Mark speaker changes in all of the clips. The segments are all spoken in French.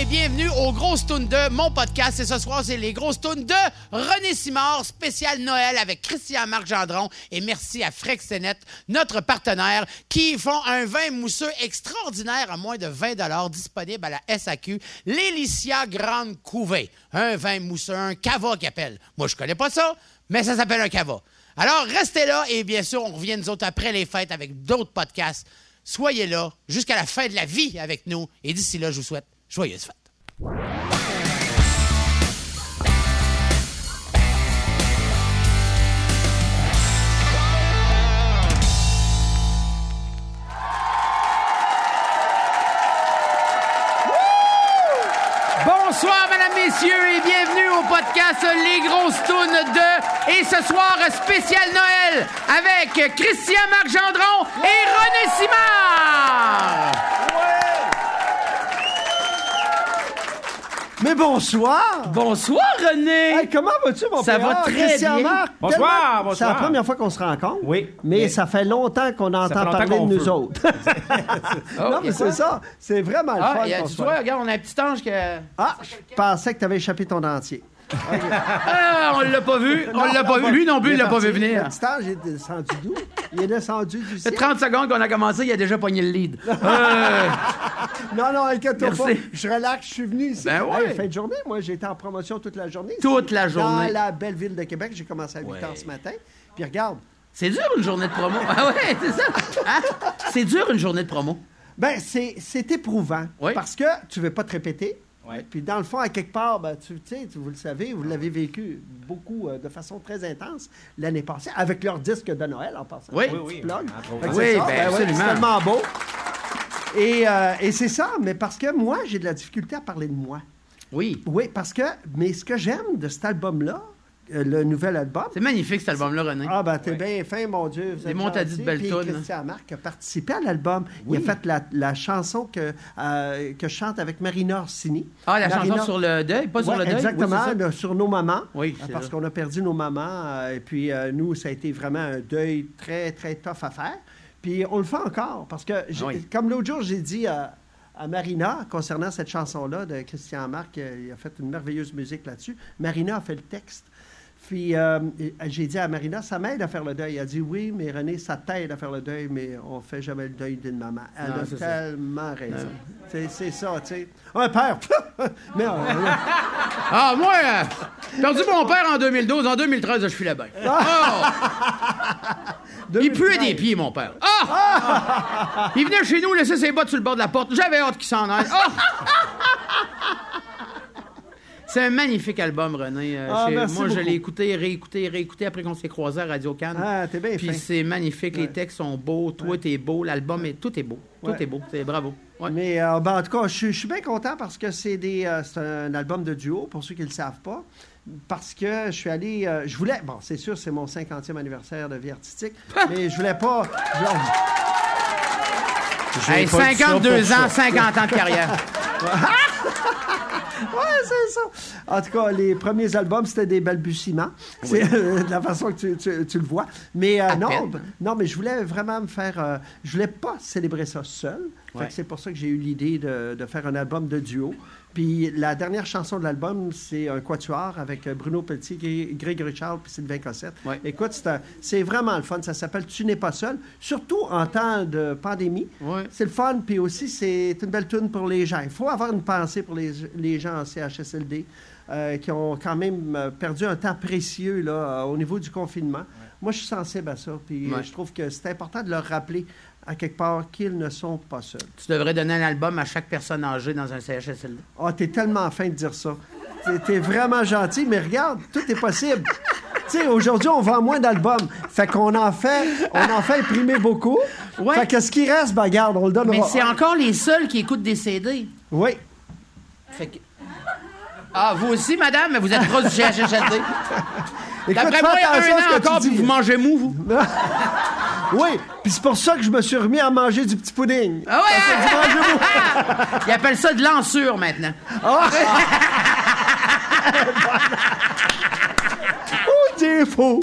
Speaker 1: Et bienvenue aux Grosses Tunes de mon podcast. Et ce soir, c'est les Grosses Tunes de René Simard, spécial Noël avec Christian-Marc Gendron. Et merci à Frexenet, notre partenaire, qui font un vin mousseux extraordinaire à moins de 20 disponible à la SAQ. L'Elicia Grande Couvée. Un vin mousseux, un cava qu'ils appellent. Moi, je connais pas ça, mais ça s'appelle un cava. Alors, restez là et bien sûr, on revient nous autres après les fêtes avec d'autres podcasts. Soyez là jusqu'à la fin de la vie avec nous. Et d'ici là, je vous souhaite joyeuses fêtes. Bonsoir, mesdames, messieurs, et bienvenue au podcast Les Grosses Tunes de Et ce soir, spécial Noël avec Christian Marc Gendron et René Simard.
Speaker 2: Mais bonsoir!
Speaker 1: Bonsoir, René.
Speaker 2: Hey, comment vas-tu, mon
Speaker 1: Ça
Speaker 2: père?
Speaker 1: va très
Speaker 2: Christian
Speaker 1: bien.
Speaker 2: Marc,
Speaker 3: Bonsoir.
Speaker 2: C'est la première fois qu'on se rencontre.
Speaker 3: Oui.
Speaker 2: Mais,
Speaker 3: Mais-
Speaker 2: ça fait longtemps qu'on entend
Speaker 3: longtemps
Speaker 2: parler
Speaker 3: qu'on
Speaker 2: de nous
Speaker 3: veut.
Speaker 2: autres. non,
Speaker 1: Ok,
Speaker 2: mais c'est ça. C'est vraiment le
Speaker 1: Ah,
Speaker 2: fun
Speaker 1: tu vois, regarde, on a un petit ange que.
Speaker 2: Ah, je pensais que tu avais échappé ton dentier.
Speaker 1: Ah, on l'a pas vu. On l'a pas vu. Lui non plus, il l'a pas vu venir.
Speaker 2: Le petit ange est descendu d'où? Il est descendu du
Speaker 1: C'est
Speaker 2: ciel.
Speaker 1: 30 secondes qu'on a commencé, il a déjà pogné le lead. Euh,
Speaker 2: Non, non, inquiète-toi pas. Je relaxe, je suis venu ici.
Speaker 1: Ben ouais.
Speaker 2: Hey, fin de journée, moi, j'ai été en promotion toute la journée.
Speaker 1: Toute la journée.
Speaker 2: Dans la belle ville de Québec. J'ai commencé à 8
Speaker 1: Ouais.
Speaker 2: heures ce matin. Puis regarde,
Speaker 1: c'est dur une journée de promo. Ah ouais, c'est ça. Hein? C'est dur une journée de promo.
Speaker 2: Ben, c'est, c'est éprouvant.
Speaker 1: Oui.
Speaker 2: Parce que tu veux pas te répéter.
Speaker 3: Ouais.
Speaker 2: Puis dans le fond, à quelque part, ben, tu tu sais, vous le savez, vous l'avez vécu beaucoup, euh, de façon très intense l'année passée, avec leur disque de Noël en passant.
Speaker 1: Oui.
Speaker 3: Oui, oui.
Speaker 2: Fait que
Speaker 1: Oui, ben,
Speaker 2: ouais,
Speaker 1: absolument.
Speaker 2: tellement beau. Et, euh, et c'est ça, mais parce que moi, j'ai de la difficulté à parler de moi.
Speaker 1: Oui.
Speaker 2: Oui, parce que, mais ce que j'aime de cet album-là, le nouvel album,
Speaker 1: C'est magnifique cet album-là, René.
Speaker 2: ah, ben, t'es bien fin, mon Dieu. Vous
Speaker 1: Les dit de tunes, hein.
Speaker 2: Christian Marc a participé à l'album. Il a fait la, la chanson que, euh, que je chante avec Marina Orsini.
Speaker 1: Ah, la
Speaker 2: Marina-
Speaker 1: chanson sur le deuil, pas sur le deuil?
Speaker 2: Exactement,
Speaker 1: Oui,
Speaker 2: le- sur nos mamans.
Speaker 1: Oui,
Speaker 2: Euh, parce qu'on a perdu nos mamans. euh, et puis, euh, nous, ça a été vraiment un deuil très, très tough à faire. Puis, on le fait encore. Parce que,
Speaker 1: oui.
Speaker 2: comme l'autre jour, j'ai dit à, à Marina, concernant cette chanson-là de Christian Marc, il a fait une merveilleuse musique là-dessus. Marina a fait le texte. Puis euh, j'ai dit à Marina, ça m'aide à faire le deuil. Elle a dit oui, mais René, ça t'aide à faire le deuil, mais on fait jamais le deuil d'une maman. Elle
Speaker 1: Non,
Speaker 2: a
Speaker 1: ça.
Speaker 2: tellement raison. C'est ça, tu sais. Un père, mais
Speaker 1: Ah, moi, j'ai perdu mon père en 2012. En 2013, je filais bien. Ah! Il puait des pieds, mon père. Ah! Il venait chez nous, laisser ses bottes sur le bord de la porte. J'avais hâte qu'il s'en aille. Ah! C'est un magnifique album, René. Euh,
Speaker 2: Ah, merci
Speaker 1: moi, je l'ai écouté, réécouté, réécouté après qu'on s'est croisés à Radio Cannes.
Speaker 2: Ah, t'es bien
Speaker 1: Puis c'est magnifique. Les
Speaker 2: Ouais.
Speaker 1: textes sont beaux. Toi, t'es beau. L'album, est... tout est beau. Tout
Speaker 2: Ouais.
Speaker 1: est beau. C'est bravo. Ouais.
Speaker 2: Mais euh, ben, en tout cas, je, suis- je suis bien content parce que c'est des euh, c'est un album de duo, pour ceux qui ne le savent pas. Parce que je suis allé. euh, je voulais. Bon, c'est sûr, c'est mon 50e anniversaire de vie artistique. mais je voulais pas. je-
Speaker 1: Hey,
Speaker 3: pas dit ça
Speaker 1: 52
Speaker 3: pour
Speaker 1: ans,
Speaker 3: ça.
Speaker 1: 50 ans de carrière.
Speaker 2: Ouais, c'est ça. En tout cas, les premiers albums, c'était des balbutiements. C'est euh, de la façon que tu, tu- tu le vois. Mais euh, non,
Speaker 1: peine.
Speaker 2: b- non, mais je voulais vraiment me faire. euh, je voulais pas célébrer ça seul.
Speaker 1: Ouais.
Speaker 2: c'est pour ça que j'ai eu l'idée de, de faire un album de duo. Puis la dernière chanson de l'album, c'est un quatuor avec euh, Bruno Pelletier, Gré- Grégory Charles puis Sylvain Cossette.
Speaker 1: Ouais.
Speaker 2: Écoute, c'est vraiment le fun. Ça s'appelle Tu n'es pas seul, surtout en temps de pandémie.
Speaker 1: Ouais.
Speaker 2: C'est le fun, puis aussi, c'est une belle tune pour les gens. Il faut avoir une pensée pour les, les gens en CHSLD euh, qui ont quand même euh, perdu un temps précieux là, euh, au niveau du confinement. Moi, je suis sensible à ça, puis
Speaker 1: Ouais.
Speaker 2: je trouve que c'est important de leur rappeler à quelque part qu'ils ne sont pas seuls.
Speaker 1: Tu devrais donner un album à chaque personne âgée dans un CHSLD.
Speaker 2: Ah, t'es tellement fin de dire ça. T'es- vraiment gentil, mais regarde, tout est possible. Tu sais, aujourd'hui, on vend moins d'albums. Fait qu'on en fait, on en fait imprimer beaucoup.
Speaker 1: Ouais.
Speaker 2: Fait que ce qui reste, ben, garde, on le donnera.
Speaker 1: Mais c'est encore les seuls qui écoutent des CD.
Speaker 2: Oui.
Speaker 1: Fait que- Ah, vous aussi, madame, mais vous êtes proche du CHSLD. D'après moi, il y a un an encore, puis vous mangez mou, vous.
Speaker 2: Oui, puis c'est pour ça que je me suis remis à manger du petit pudding.
Speaker 1: Ah ouais! Ils appellent ça de l'ensure, maintenant.
Speaker 2: Oh, t'es faux!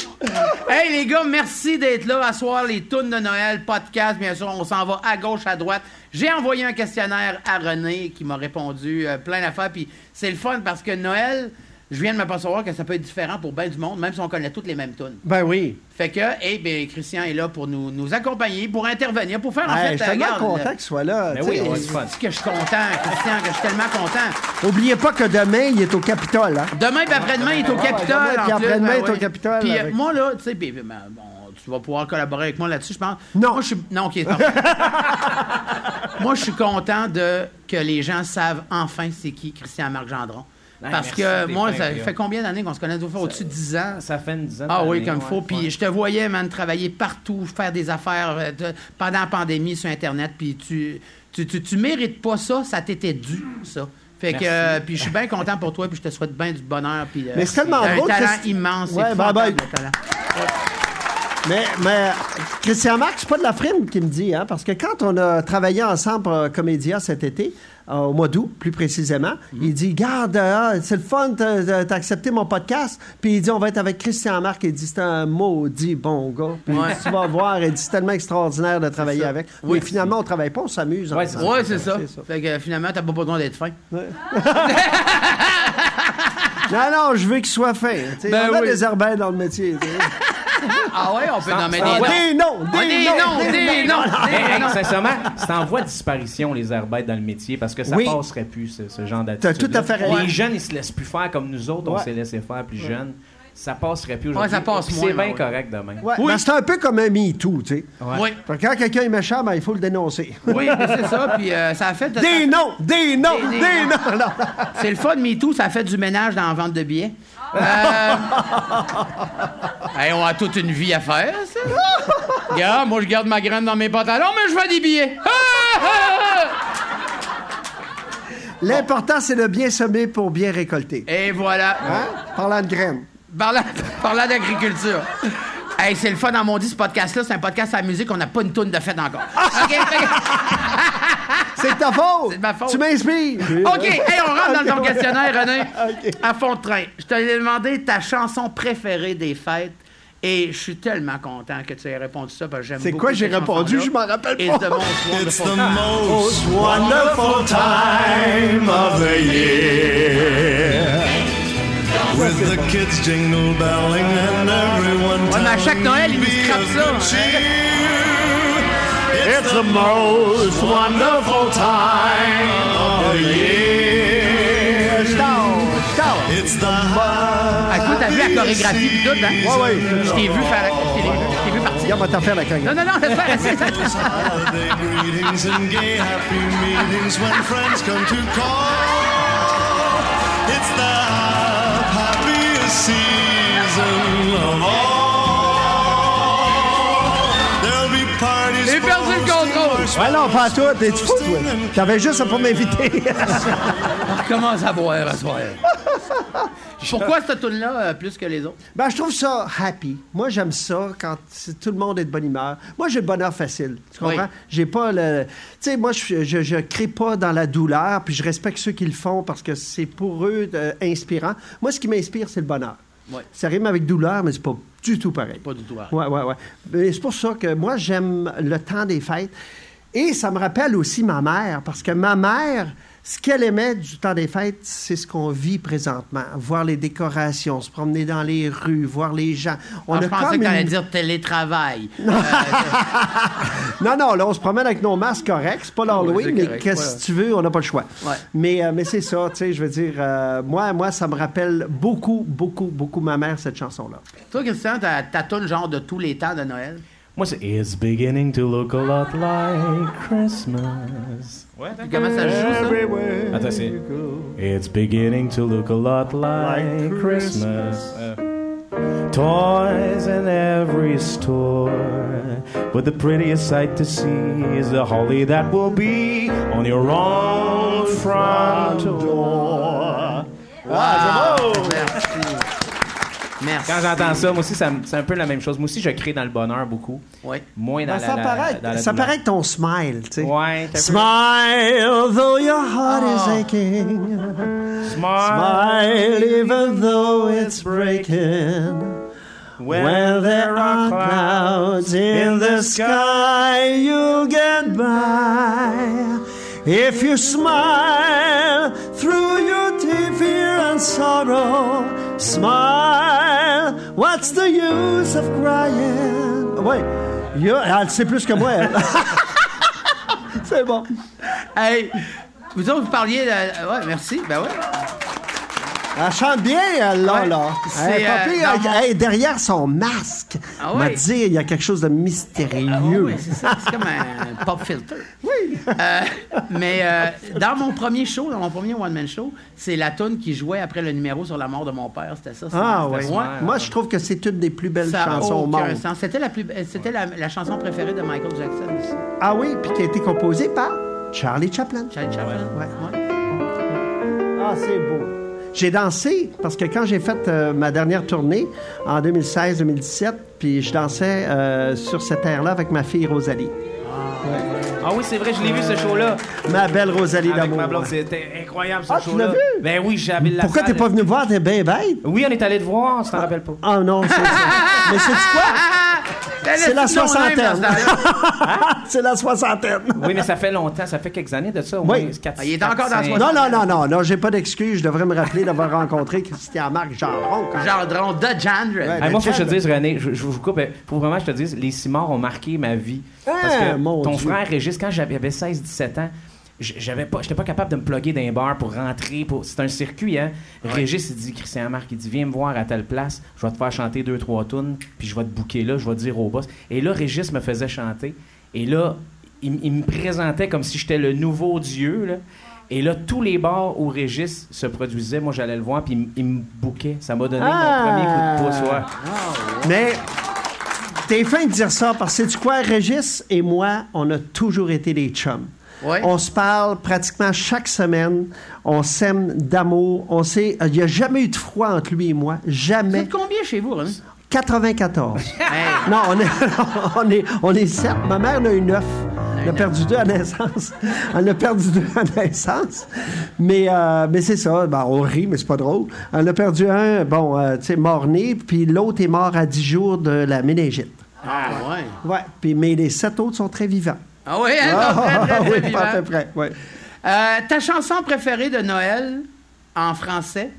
Speaker 1: Hey les gars, merci d'être là à soir les tunes de Noël podcast. Bien sûr, on s'en va à gauche, à droite. J'ai envoyé un questionnaire à René qui m'a répondu euh, plein d'affaires. Puis c'est le fun parce que Noël, je viens de m'apercevoir que ça peut être différent pour bien du monde, même si on connaît toutes les mêmes tunes.
Speaker 2: Ben oui.
Speaker 1: Fait que, eh bien, Christian est là pour nous, nous accompagner, pour intervenir, pour faire en
Speaker 2: Hey,
Speaker 1: fait.
Speaker 2: je suis tellement
Speaker 1: regarde,
Speaker 2: content qu'il soit là.
Speaker 3: Ben
Speaker 2: tu
Speaker 3: oui.
Speaker 1: Dis que je suis content, Christian, que je suis tellement content.
Speaker 2: Oubliez pas que demain, il est au Capitole. Hein?
Speaker 1: Demain puis après-demain, il est au
Speaker 2: Ah
Speaker 1: Capitole.
Speaker 2: demain puis après-demain,
Speaker 1: ben
Speaker 2: il est au. Capitole
Speaker 1: Puis euh,
Speaker 2: avec-
Speaker 1: moi, là, tu sais, puis, ben, bon, tu vas pouvoir collaborer avec moi là-dessus, je pense.
Speaker 2: Non.
Speaker 1: Moi, je suis... Non, OK, pardon. moi, je suis content de que les gens savent enfin c'est qui Christian-Marc Gendron.
Speaker 3: Ouais,
Speaker 1: Parce que moi, ça fait combien d'années qu'on se connaît? Ça fait au-dessus de 10 ans?
Speaker 3: Ça fait une dizaine
Speaker 1: Ah oui, comme il
Speaker 3: ouais,
Speaker 1: faut. Puis
Speaker 3: ouais.
Speaker 1: je te voyais, man, travailler partout, faire des affaires euh, de- pendant la pandémie sur Internet. Puis tu, tu, tu, tu mérites pas ça, ça t'était dû, ça. Fait que, euh, puis je suis bien content pour toi, puis je te souhaite bien du bonheur. Puis, euh,
Speaker 2: Mais c'est tellement
Speaker 1: un
Speaker 2: drôle,
Speaker 1: talent immense.
Speaker 2: Ouais,
Speaker 1: le talent.
Speaker 2: Mais, mais Christian Marc, c'est pas de la frime qui me dit, hein, parce que quand on a travaillé ensemble pour euh, Comédia cet été, euh, au mois d'août, plus précisément,
Speaker 1: Mhm.
Speaker 2: il dit Garde, euh, c'est le fun, t'as accepté mon podcast. Puis il dit On va être avec Christian Marc. Il dit C'est un maudit bon gars. Puis
Speaker 1: Ouais.
Speaker 2: tu vas voir, il dit C'est tellement extraordinaire de travailler avec.
Speaker 1: Oui.
Speaker 2: Mais finalement, on travaille pas, on s'amuse.
Speaker 3: Ouais,
Speaker 1: c'est ça. Fait que finalement, t'as pas besoin d'être fin.
Speaker 2: Non, non, je veux qu'il soit fin.
Speaker 1: Ben
Speaker 2: on a
Speaker 1: oui.
Speaker 2: des dans le métier.
Speaker 1: Ah ouais, on peut nommer des noms.
Speaker 2: des noms, des,
Speaker 1: des
Speaker 2: noms,
Speaker 1: des noms,
Speaker 3: hey,
Speaker 1: noms.
Speaker 3: sincèrement, c'est en voie de disparition, les herbettes dans le métier, parce que ça
Speaker 2: Oui.
Speaker 3: passerait plus, ce, ce genre d'attitude.
Speaker 2: T'as tout à fait.
Speaker 3: Les jeunes, ils se laissent plus faire comme nous autres, on s'est laissé faire plus jeunes. Ça passerait plus aujourd'hui.
Speaker 1: ça passe moins,
Speaker 3: C'est bien
Speaker 1: ouais.
Speaker 3: correct demain.
Speaker 2: Ouais,
Speaker 1: Oui.
Speaker 2: ben, c'est un peu comme un MeToo, tu sais.
Speaker 3: Ouais.
Speaker 1: Oui,
Speaker 2: Quand quelqu'un est méchant, ben, il faut le dénoncer.
Speaker 1: oui, mais c'est ça. Puis euh, ça a fait.
Speaker 2: Des
Speaker 1: ça-
Speaker 2: noms, des noms,
Speaker 1: Des-
Speaker 2: des,
Speaker 1: des
Speaker 2: noms.
Speaker 1: C'est le fun, MeToo, ça a fait du ménage dans la vente de billets. Euh... hey, on a toute une vie à faire, ça. Regarde, moi, je garde ma graine dans mes pantalons, mais je vends des billets. Ah, ah, ah.
Speaker 2: L'important, c'est de bien semer pour bien récolter.
Speaker 1: Et voilà.
Speaker 2: Hein? Parlant de graines.
Speaker 1: Parlant, parlant d'agriculture. Hey, c'est le fun dans mon dit, ce podcast-là. C'est un podcast à la musique. On n'a pas une toune de fête encore.
Speaker 2: C'est de ta faute.
Speaker 1: C'est de ma faute.
Speaker 2: Tu m'inspires.
Speaker 1: OK, hey, on rentre dans ton questionnaire, René. À fond de train. Je t'ai demandé ta chanson préférée des fêtes. Et je suis tellement content que tu aies répondu ça parce que j'aime
Speaker 2: C'est
Speaker 1: beaucoup
Speaker 2: quoi j'ai répondu? Je m'en rappelle
Speaker 1: It's
Speaker 2: pas.
Speaker 1: the most
Speaker 4: It's the most wonderful time of the year.
Speaker 1: Ouais, mais à chaque Noël, ils nous scrapent ça.
Speaker 2: It's the most wonderful time of the year.
Speaker 4: It's the
Speaker 1: Ah, toi, t'as vu la chorégraphie pis tout, hein?
Speaker 2: Ouais, ouais.
Speaker 1: Je t'ai vu faire... Je t'ai je t'ai vu partir.
Speaker 2: Regarde, on va t'en faire la cogne.
Speaker 1: Non, non, non, laisse faire, laisse faire.
Speaker 4: Those holiday greetings and gay happy meetings when friends come to call. It's the
Speaker 1: J'ai perdu le contrôle.
Speaker 2: Ouais, non, pas toi. T'es-tu fou, toi? T'avais juste à pas m'inviter.
Speaker 1: On commence à boire à soir. Pourquoi cette tune-là euh, plus que les autres?
Speaker 2: Ben, je trouve ça happy. Moi, j'aime ça quand tout le monde est de bonne humeur. Moi, j'ai le bonheur facile. Tu comprends?
Speaker 1: Oui.
Speaker 2: J'ai pas le. Tu sais, moi, je, je, je crée pas dans la douleur, puis je respecte ceux qui le font parce que c'est pour eux euh, inspirant. Moi, ce qui m'inspire, c'est le bonheur.
Speaker 1: Ouais.
Speaker 2: Ça rime avec douleur, mais c'est pas du tout pareil.
Speaker 1: Pas du tout pareil.
Speaker 2: Ouais, ouais, ouais. C'est pour ça que moi, j'aime le temps des fêtes. Et ça me rappelle aussi ma mère, parce que ma mère, ce qu'elle aimait du temps des fêtes, c'est ce qu'on vit présentement. Voir les décorations, se promener dans les rues, voir les gens. On
Speaker 1: Ah,
Speaker 2: a
Speaker 1: je pensais
Speaker 2: comme
Speaker 1: que dire télétravail.
Speaker 2: Non, non, là, on se promène avec nos masques corrects. C'est pas l'Halloween, mais qu'est-ce que tu veux, on n'a pas le choix.
Speaker 1: Ouais.
Speaker 2: Mais, euh, mais c'est ça, tu sais, je veux dire, euh, moi, moi, ça me rappelle beaucoup, beaucoup, beaucoup ma mère, cette chanson-là.
Speaker 1: Toi, Christian, ta, ta tune genre de tous les temps de Noël?
Speaker 3: Moi, c'est It's beginning to look a lot like Christmas. Ouais,
Speaker 1: Puis comment ça se joue, ça?
Speaker 3: Attends, c'est It's beginning to look a lot like Christmas. Euh, Toys in every store, but the prettiest sight to see is the holly that will be on your own front door.
Speaker 2: Ah, c'est beau!
Speaker 1: Merci. Merci.
Speaker 3: Quand j'entends ça, moi aussi, ça me- c'est un peu la même chose. Moi aussi, je crée dans le bonheur beaucoup.
Speaker 1: Oui.
Speaker 3: Moins dans
Speaker 2: Ben,
Speaker 3: la,
Speaker 2: ça
Speaker 3: la-
Speaker 2: paraît,
Speaker 3: dans la
Speaker 2: ça
Speaker 3: douleur.
Speaker 2: paraît que ton smile, tu sais.
Speaker 3: Ouais, t'as
Speaker 2: Smile, though your heart is aching.
Speaker 3: Smile.
Speaker 2: Smile, even though it's breaking. When there are clouds in the sky, you'll get by. If you smile through your tear, fear and sorrow, smile. What's the use of crying? Ouais, Yo, elle sait plus que moi. C'est bon.
Speaker 1: Hey, vous autres, parliez de... Ouais, merci. Ben ouais.
Speaker 2: Elle chante bien, elle, là,
Speaker 1: Ouais.
Speaker 2: là.
Speaker 1: C'est,
Speaker 2: Elle est pas
Speaker 1: euh,
Speaker 2: pire. derrière son masque,
Speaker 1: Ah
Speaker 2: on va
Speaker 1: ouais.
Speaker 2: dire, il y a quelque chose de mystérieux.
Speaker 1: Ah oui, c'est ça. C'est comme un pop filter. Oui. mais euh, dans mon premier show, dans mon premier one-man show, c'est la tune qui jouait après le numéro sur la mort de mon père. C'était ça.
Speaker 2: Ah oui.
Speaker 1: Ouais.
Speaker 2: Moi, je trouve que c'est une des plus belles
Speaker 1: Ça
Speaker 2: chansons au monde.
Speaker 1: sens. C'était la, plus... C'était la, la chanson préférée de Michael Jackson aussi.
Speaker 2: Ah oui, puis qui a été composée par Charlie Chaplin.
Speaker 1: Charlie Chaplin.
Speaker 2: Ouais.
Speaker 1: Ouais.
Speaker 2: Ah, c'est beau. J'ai dansé parce que quand j'ai fait euh, ma dernière tournée en 2016-2017, puis je dansais euh, sur cette air-là avec ma fille Rosalie.
Speaker 3: Ah oui, c'est vrai, je l'ai vu ce show-là.
Speaker 2: Ma belle Rosalie d'amour.
Speaker 3: ma blonde, c'était incroyable ce
Speaker 2: Ah, tu
Speaker 3: show-là.
Speaker 2: l'as vu?
Speaker 3: Ben oui, j'avais la
Speaker 2: Pourquoi t'es pas venu me voir? T'es bien bête.
Speaker 3: Oui, on est allé te voir, tu t'en rappelles pas.
Speaker 2: Ah non, c'est ça. Mais c'est quoi? C'est la soixantaine. c'est la soixantaine.
Speaker 3: Oui, mais ça fait longtemps, ça fait quelques années de ça. Au
Speaker 2: Oui.
Speaker 3: moins,
Speaker 1: Ah, il est encore dans la soixantaine.
Speaker 2: Non, non, non, non, non, j'ai pas d'excuse. Je devrais me rappeler d'avoir rencontré Christian Marc Gendron. quand-
Speaker 1: Gendron de Jandred.
Speaker 2: Ouais.
Speaker 3: Hey, moi, faut que je te dise, René, je, je vous coupe, il faut vraiment que je te dise, les Simons ont marqué ma vie. Parce
Speaker 2: Ah,
Speaker 3: que
Speaker 2: mon
Speaker 3: ton
Speaker 2: Dieu.
Speaker 3: frère Régis, quand j'avais 16-17 ans, j'avais pas, j'étais pas capable de me plugger dans un bar pour rentrer. Pour... C'est un circuit, hein. Régis, il dit, Christian Marc, il dit, viens me voir à telle place, je vais te faire chanter deux, trois tunes, puis je vais te bouquer là, je vais te dire au boss. Et là, Régis me faisait chanter. Et là, il, il me présentait comme si j'étais le nouveau Dieu, là. Et là, tous les bars où Régis se produisait, moi, j'allais le voir, puis il, me bouquait. Ça m'a donné
Speaker 2: Ah!
Speaker 3: mon premier coup de pouce, ouais.
Speaker 2: Mais t'es fin de dire ça parce que tu quoi, Régis et moi, on a toujours été des chums.
Speaker 1: Ouais.
Speaker 2: On se parle pratiquement chaque semaine. On s'aime d'amour. On sait, il n'y a jamais eu de froid entre lui et moi.
Speaker 1: Vous
Speaker 2: Jamais.
Speaker 1: êtes combien chez vous, René?
Speaker 2: 94.
Speaker 1: Hey.
Speaker 2: Non, on est, on est, on est sept. Ma mère en a eu neuf. Elle a perdu deux à naissance. Elle a perdu deux à naissance. Mais, euh, mais c'est ça. Ben, on rit, mais c'est pas drôle. Elle a perdu un, bon, euh, tu sais, mort-né, puis l'autre est mort à dix jours de la méningite.
Speaker 1: Ah, ouais.
Speaker 2: Ouais. Puis, mais les sept autres sont très vivants.
Speaker 1: Ah oui, hein, non, très, très, très
Speaker 2: oui,
Speaker 1: vivant.
Speaker 2: pas à peu près. Ouais.
Speaker 1: Euh, ta chanson préférée de Noël en français,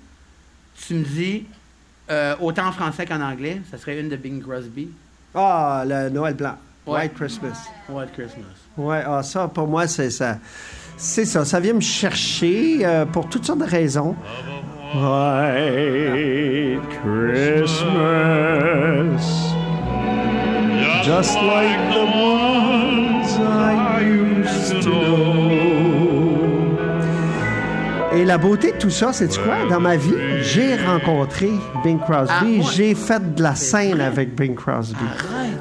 Speaker 1: tu me dis, euh, autant en français qu'en anglais, ça serait une de Bing Crosby.
Speaker 2: Ah, le Noël blanc.
Speaker 1: Ouais.
Speaker 2: White Christmas.
Speaker 1: White Christmas.
Speaker 2: Ouais, ah, ça, pour moi, c'est ça. C'est ça. Ça vient me chercher euh, pour toutes sortes de raisons. White Christmas. Just like the ones Et la beauté de tout ça, c'est quoi? Dans ma vie, j'ai rencontré Bing Crosby.
Speaker 1: Ah, ouais.
Speaker 2: J'ai fait de la scène avec Bing Crosby.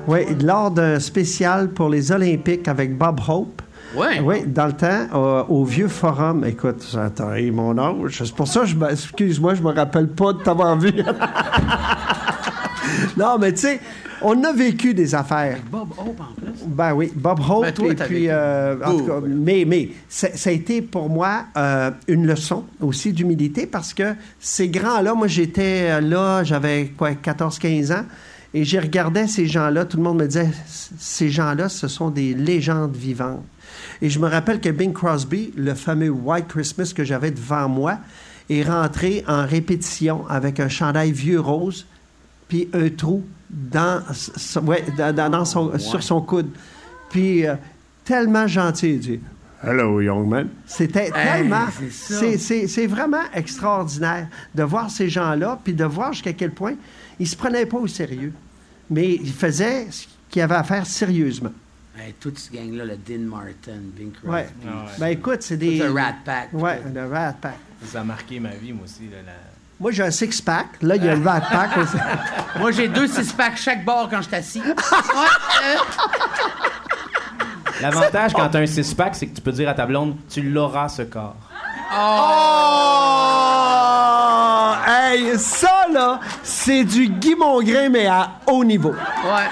Speaker 2: Oui, lors d'un spécial pour les Olympiques avec Bob Hope.
Speaker 1: Ouais.
Speaker 2: Oui, dans le temps, euh, au vieux forum. Écoute, attends, hey, mon âge. C'est pour ça que je me- excuse-moi, je me rappelle pas de t'avoir vu. non, mais tu sais, on a vécu des affaires.
Speaker 1: Bob Hope en plus.
Speaker 2: Ben oui, Bob Hope.
Speaker 1: Ben, toi,
Speaker 2: et
Speaker 1: t'as
Speaker 2: puis,
Speaker 1: vécu.
Speaker 2: euh, en tout cas, mais, mais ça, a été pour moi euh, une leçon aussi d'humilité parce que ces grands-là, moi j'étais euh, là, j'avais quoi, 14-15 ans, et j'ai regardé ces gens-là, tout le monde me disait, ces gens-là, ce sont des légendes vivantes. Et je me rappelle que Bing Crosby, le fameux White Christmas que j'avais devant moi, est rentré en répétition avec un chandail vieux rose, puis un trou dans, ouais, dans, sur son coude. Puis euh, tellement gentil, il dit Hello, young man. C'était tellement.
Speaker 1: c'est
Speaker 2: vraiment extraordinaire de voir ces gens-là, puis de voir jusqu'à quel point ils se prenaient pas au sérieux. Mais ils faisaient ce qu'ils avaient à faire sérieusement.
Speaker 1: Hey, toute ce gang-là, le Dean Martin, Bing Crosby.
Speaker 2: Ouais. Ben écoute, c'est des.
Speaker 1: C'est Rat Pack.
Speaker 2: Ouais, le Rat Pack.
Speaker 3: Ça a marqué ma vie, moi aussi. là, la-
Speaker 2: Moi, j'ai un six-pack. Là, il y a le aussi.
Speaker 1: Moi, j'ai deux six-packs chaque bord quand je suis assis. Ouais, euh,
Speaker 3: L'avantage quand t'as un six-pack, c'est que tu peux dire à ta blonde, tu l'auras ce corps.
Speaker 2: Oh! Hey, ça, là, c'est du Guy Mongrain, mais à haut niveau.
Speaker 1: ouais.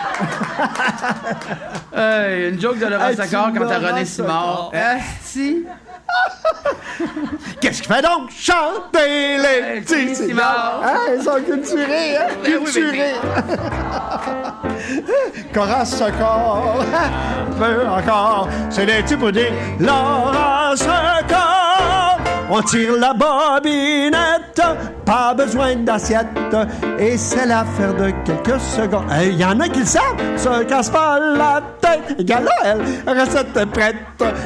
Speaker 1: Hey, une joke de Laurent
Speaker 2: Hey, tu
Speaker 1: Saccord quand t'as
Speaker 2: Laurent
Speaker 1: René Simard.
Speaker 2: Saccord.
Speaker 1: Asti.
Speaker 2: Qu'est-ce qui fait donc chanter les petits cimards? Hein, ils sont culturés, hein?
Speaker 1: Ben oui,
Speaker 2: Culturés. Corasse corps, veut encore, c'est des petits puddings. Laurence corps, on tire la bobinette, pas besoin d'assiette, et c'est l'affaire de quelques secondes. Il y en a qui le savent, se casse pas la tête. Là, elle, recette prête,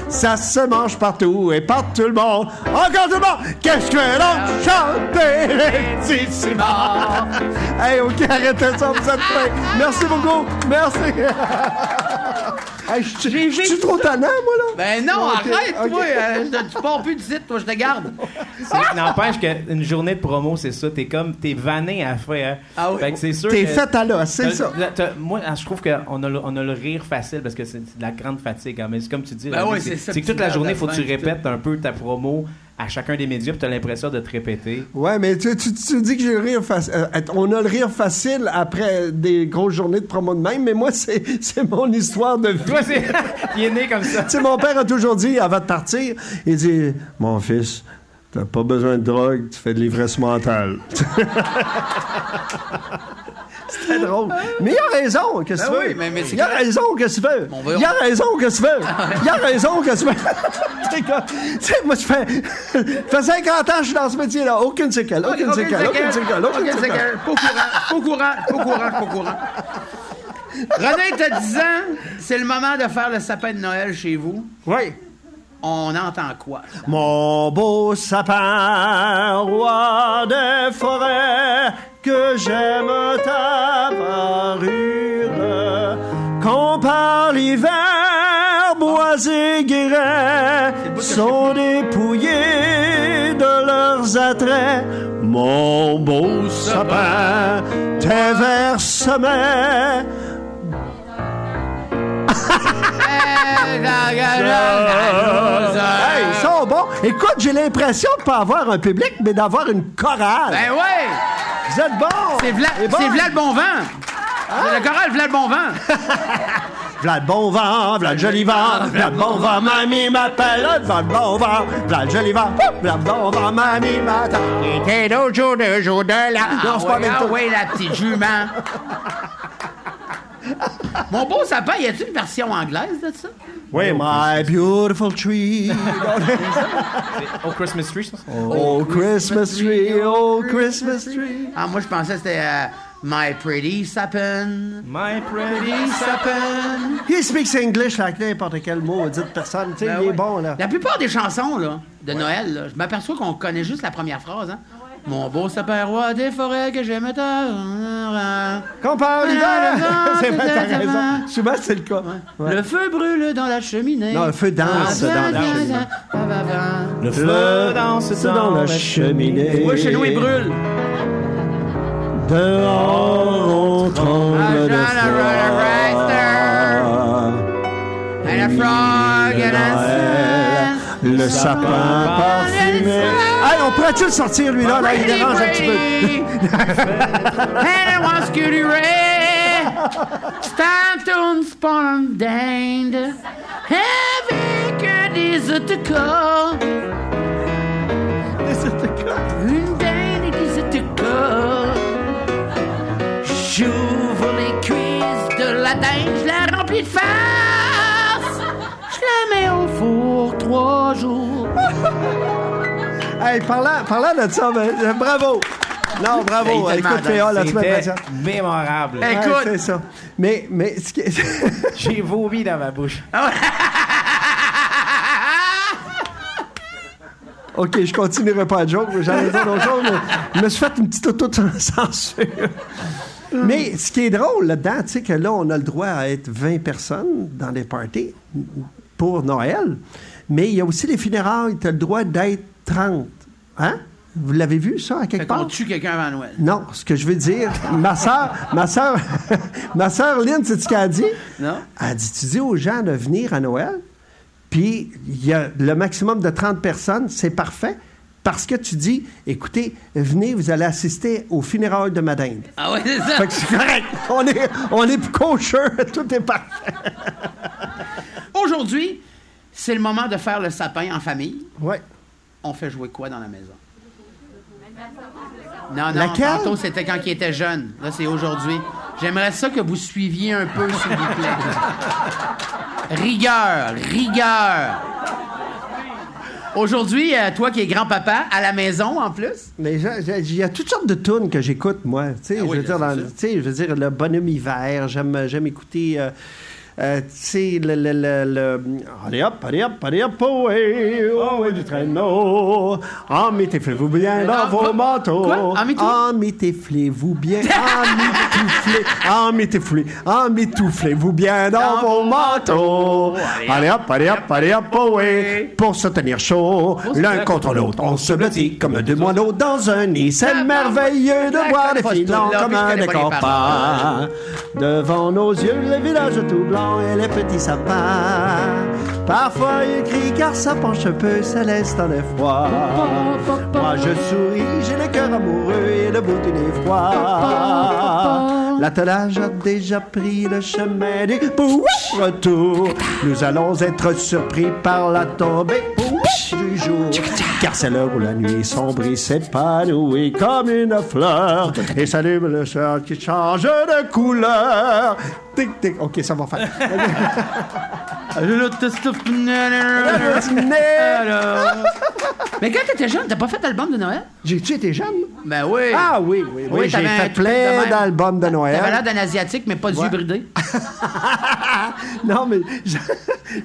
Speaker 2: ça se mange partout et par tout le monde. Encore tout le monde, qu'est-ce que l'on chanter les petits cimards? Hey, ok, arrêtez ça, vous êtes prêts. Merci beaucoup, merci. hey, je suis- je suis trop tannant, moi, là.
Speaker 1: Ben non, arrête, toi. euh, je- tu pars plus du site, toi, je te garde.
Speaker 3: N'empêche qu'une journée de promo, c'est ça. T'es comme, t'es vanné à fin. Hein?
Speaker 1: Ah oui.
Speaker 3: Fait que c'est sûr
Speaker 2: T'es fait à l'os, c'est ça.
Speaker 3: moi, je trouve qu'on a, le- on a le rire facile parce que c'est de la grande fatigue. hein, Mais c'est comme tu dis,
Speaker 1: Ben oui,
Speaker 3: c'est
Speaker 1: c'est ça,
Speaker 3: c'est que toute la journée,
Speaker 1: de
Speaker 3: il faut que tu répètes un peu ta promo à chacun des médias puis t'as l'impression de te répéter.
Speaker 2: Ouais, mais tu, tu, tu dis que j'ai le rire facile. on a le rire facile après des grosses journées de promo de même, mais moi, c'est c'est mon histoire de vie.
Speaker 3: Toi, c'est. il est né comme ça.
Speaker 2: Tu sais, mon père a toujours dit, avant de partir, il dit Mon fils, t'as pas besoin de drogue, tu fais de l'ivresse mentale. C'était drôle. Mais il a raison, qu'est-ce que
Speaker 1: Ben
Speaker 2: tu
Speaker 1: oui,
Speaker 2: veux?
Speaker 1: mais- mais c'est
Speaker 2: il a raison, qu'est-ce que tu veux? Il a raison, qu'est-ce que tu veux? Il a raison, qu'est-ce que tu veux? Tu sais, moi, je fais, ça fait 50 ans que je suis dans ce métier-là. Aucune séquelle, aucune séquelle, aucune séquelle, aucune
Speaker 1: Aucune
Speaker 2: séquelle.
Speaker 1: séquelle. Pas au courant, pas au courant, pas au courant, pas au courant. René, t'as 10 ans. C'est le moment de faire le sapin de Noël chez vous.
Speaker 2: Oui.
Speaker 1: On entend quoi?
Speaker 2: Mon beau sapin, roi des forêts, que j'aime ta parure. Quand par l'hiver, bois et guérets sont dépouillés de leurs attraits. Mon beau sapin, tes vers semets, Écoute, j'ai l'impression de pas avoir un public, mais d'avoir une chorale.
Speaker 1: Ben ouais!
Speaker 2: Vous êtes bons.
Speaker 1: C'est Vla,
Speaker 2: bon.
Speaker 1: c'est Vla le bon vent! C'est le choral Vla le bon vent!
Speaker 2: Bon le joli vent, le bon vent, mamie m'appelle, le bon vent, le joli vent, le bon vent, mamie m'attend. C'était l'autre jour, deux jours de là. Non, c'est pas
Speaker 1: ah, ouais, ah la petite jument! Mon beau sapin, y a-t-il une version anglaise de ça?
Speaker 2: Oui, my beautiful tree.
Speaker 3: Oh, Christmas Tree, ça?
Speaker 2: Oh, Christmas tree, oh, Christmas tree.
Speaker 1: Ah, moi, je pensais que c'était euh, My Pretty Sapin.
Speaker 3: My pretty.
Speaker 1: Sapin.
Speaker 2: He speaks English avec n'importe quel mot, dites personne. Tu sais,
Speaker 1: Ben
Speaker 2: il est bon, là.
Speaker 1: La plupart des chansons là, de Noël, là, je m'aperçois qu'on connaît juste la première phrase. Hein? Mon beau sapin roi des forêts que j'aime ta...
Speaker 2: Compare l'hiver. C'est vrai, t'as
Speaker 1: C'est
Speaker 2: raison. Souvent, c'est le cas. Ouais.
Speaker 1: Le feu brûle dans la cheminée.
Speaker 2: Non, le feu danse
Speaker 1: Ah,
Speaker 2: dans la cheminée.
Speaker 3: Le feu danse
Speaker 2: dans la cheminée.
Speaker 1: Ouais, chez nous, il brûle.
Speaker 2: Dehors, on tremble
Speaker 1: Ah,
Speaker 2: de
Speaker 1: Jean, la
Speaker 2: froid.
Speaker 1: And a frog and a sun.
Speaker 2: Le sapin parfumé. Hey, on pourrait-tu le sortir, lui, là? là il dérange un petit
Speaker 1: call. J'ouvre les cuisses de la dinde, je la remplis de farce. Trois jours.
Speaker 2: Hey, parlant, parlant de ça, ben, euh, bravo. Non, bravo. Écoute, PA, la semaine prochaine.
Speaker 3: mémorable.
Speaker 2: Ouais,
Speaker 1: Écoute.
Speaker 2: c'est ça. Mais, mais, ce qui est-
Speaker 3: J'ai vomi dans ma bouche.
Speaker 2: OK, je continuerai pas à joke, j'allais dire d'autres choses, mais je me suis fait une petite auto-censure. mais ce qui est drôle là-dedans, tu sais que là, on a le droit à être 20 personnes dans les parties pour Noël, mais il y a aussi les funérailles, tu as le droit d'être 30. Hein? Vous l'avez vu, ça, à quelque
Speaker 1: Fait
Speaker 2: part?
Speaker 1: qu'on tue quelqu'un avant Noël.
Speaker 2: Non, ce que je veux dire, ma soeur, ma soeur, ma soeur Lynn, c'est ce qu'elle a dit?
Speaker 1: Non?
Speaker 2: Elle dit, tu dis aux gens de venir à Noël, puis il y a le maximum de 30 personnes, c'est parfait, parce que tu dis, écoutez, venez, vous allez assister au funérailles de Madame.
Speaker 1: Ah ouais, c'est ça.
Speaker 2: Fait que c'est correct, on est, on est kosher, tout est parfait.
Speaker 1: Aujourd'hui, c'est le moment de faire le sapin en famille.
Speaker 2: Ouais.
Speaker 1: on fait jouer quoi dans la maison? Non, non,
Speaker 2: Laquelle?
Speaker 1: tantôt, c'était quand il était jeune. Là, c'est aujourd'hui. J'aimerais ça que vous suiviez un peu, s'il vous plaît. Rigueur, rigueur. Aujourd'hui, euh, toi qui es grand-papa, à la maison en plus,
Speaker 2: Mais il y a toutes sortes de tunes que j'écoute, moi. Tu sais,
Speaker 1: Ah oui,
Speaker 2: je veux dire, dans- je veux le bonhomme hiver, j'aime, j'aime écouter. euh, euh, tu sais, le, le, le, le- Allez hop, allez hop, allez hop, oh, ouais, oh, ouais, du traîneau. Emmitouflez-vous bien dans vos manteaux.
Speaker 1: Emmitouf-
Speaker 2: Emmitouflez-vous bien. Emmitouflez, emmitouflez, emmitouflez-vous bien dans, vos manteaux. Allez hop, allez hop, allez hop, oh, ouais, pour se tenir chaud, l'un contre l'autre. On se blottit comme deux moineaux dans un nid. C'est merveilleux de voir les filles blancs comme un décor. Devant nos yeux, les villages tout et les petits sapins. Parfois ils crient car ça penche un peu, ça laisse dans l'effroi. Moi je souris, j'ai le cœur amoureux et le bout du froid. L'attelage a déjà pris le chemin du retour. Nous allons être surpris par la tombée du jour. Car c'est l'heure où la nuit sombre et s'épanouit comme une fleur. Et s'allume le ciel qui change de couleur. Tic, tic. OK, ça va faire.
Speaker 1: Mais quand t'étais jeune, t'as pas fait d'album de Noël?
Speaker 2: J'ai-tu été jeune?
Speaker 1: Ben oui.
Speaker 2: Ah oui, oui, oui.
Speaker 1: Oui,
Speaker 2: j'ai fait plein d'albums de
Speaker 1: T'avais l'air
Speaker 2: Noël.
Speaker 1: d'un asiatique, mais pas de yeux bridés.
Speaker 2: non, mais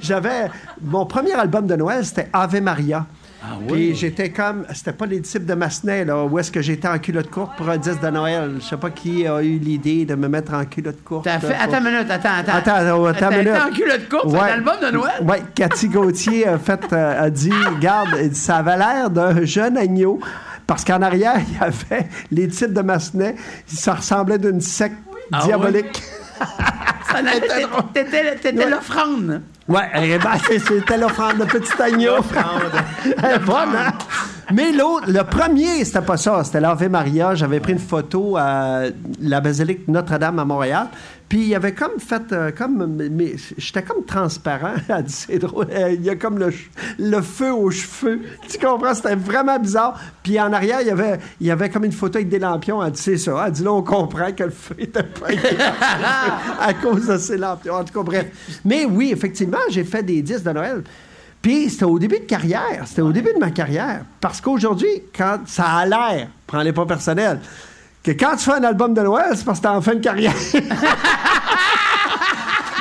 Speaker 2: j'avais... Mon premier album de Noël, c'était Ave Maria.
Speaker 1: Ah
Speaker 2: Puis j'étais comme... C'était pas les disciples de Massenet, là, où est-ce que j'étais en culotte courte pour un disque de Noël. Je sais pas qui a eu l'idée de me mettre en culotte courte.
Speaker 1: T'as fait.
Speaker 2: pour-
Speaker 1: Attends une minute, attends, attends.
Speaker 2: Attends, attends, une minute.
Speaker 1: en culotte courte, c'est un album de Noël?
Speaker 2: Oui, Cathy Gauthier a, fait, euh, a dit, regarde, ça avait l'air d'un jeune agneau. Parce qu'en arrière, il y avait les titres de Massenet. Ça ressemblait d'une secte
Speaker 1: Ah
Speaker 2: diabolique.
Speaker 1: T'étais- T'étais t'étais l'offrande.
Speaker 2: Ouais, eh ben, c'est- c'était l'offrande de petit agneau. Bonne, hein? Mais l'autre, le premier, c'était pas ça. C'était l'Ave Maria. J'avais pris une photo à la basilique Notre-Dame à Montréal. Puis il avait comme fait, euh, comme, mais j'étais comme transparent. Elle dit, c'est drôle. Euh, Il y a comme le, feu aux cheveux. Tu comprends? C'était vraiment bizarre. Puis en arrière, il y avait, il y avait comme une photo avec des lampions. Elle dit, c'est ça. Elle dit, là, on comprend que le feu était pas à cause de ces lampions. En tout cas, bref. Mais oui, effectivement, j'ai fait des disques de Noël. Puis c'était au début de carrière. C'était au début de ma carrière. Parce qu'aujourd'hui, quand ça a l'air, prends-les pas personnel, que quand tu fais un album de Noël, c'est parce que t'es en fin de carrière.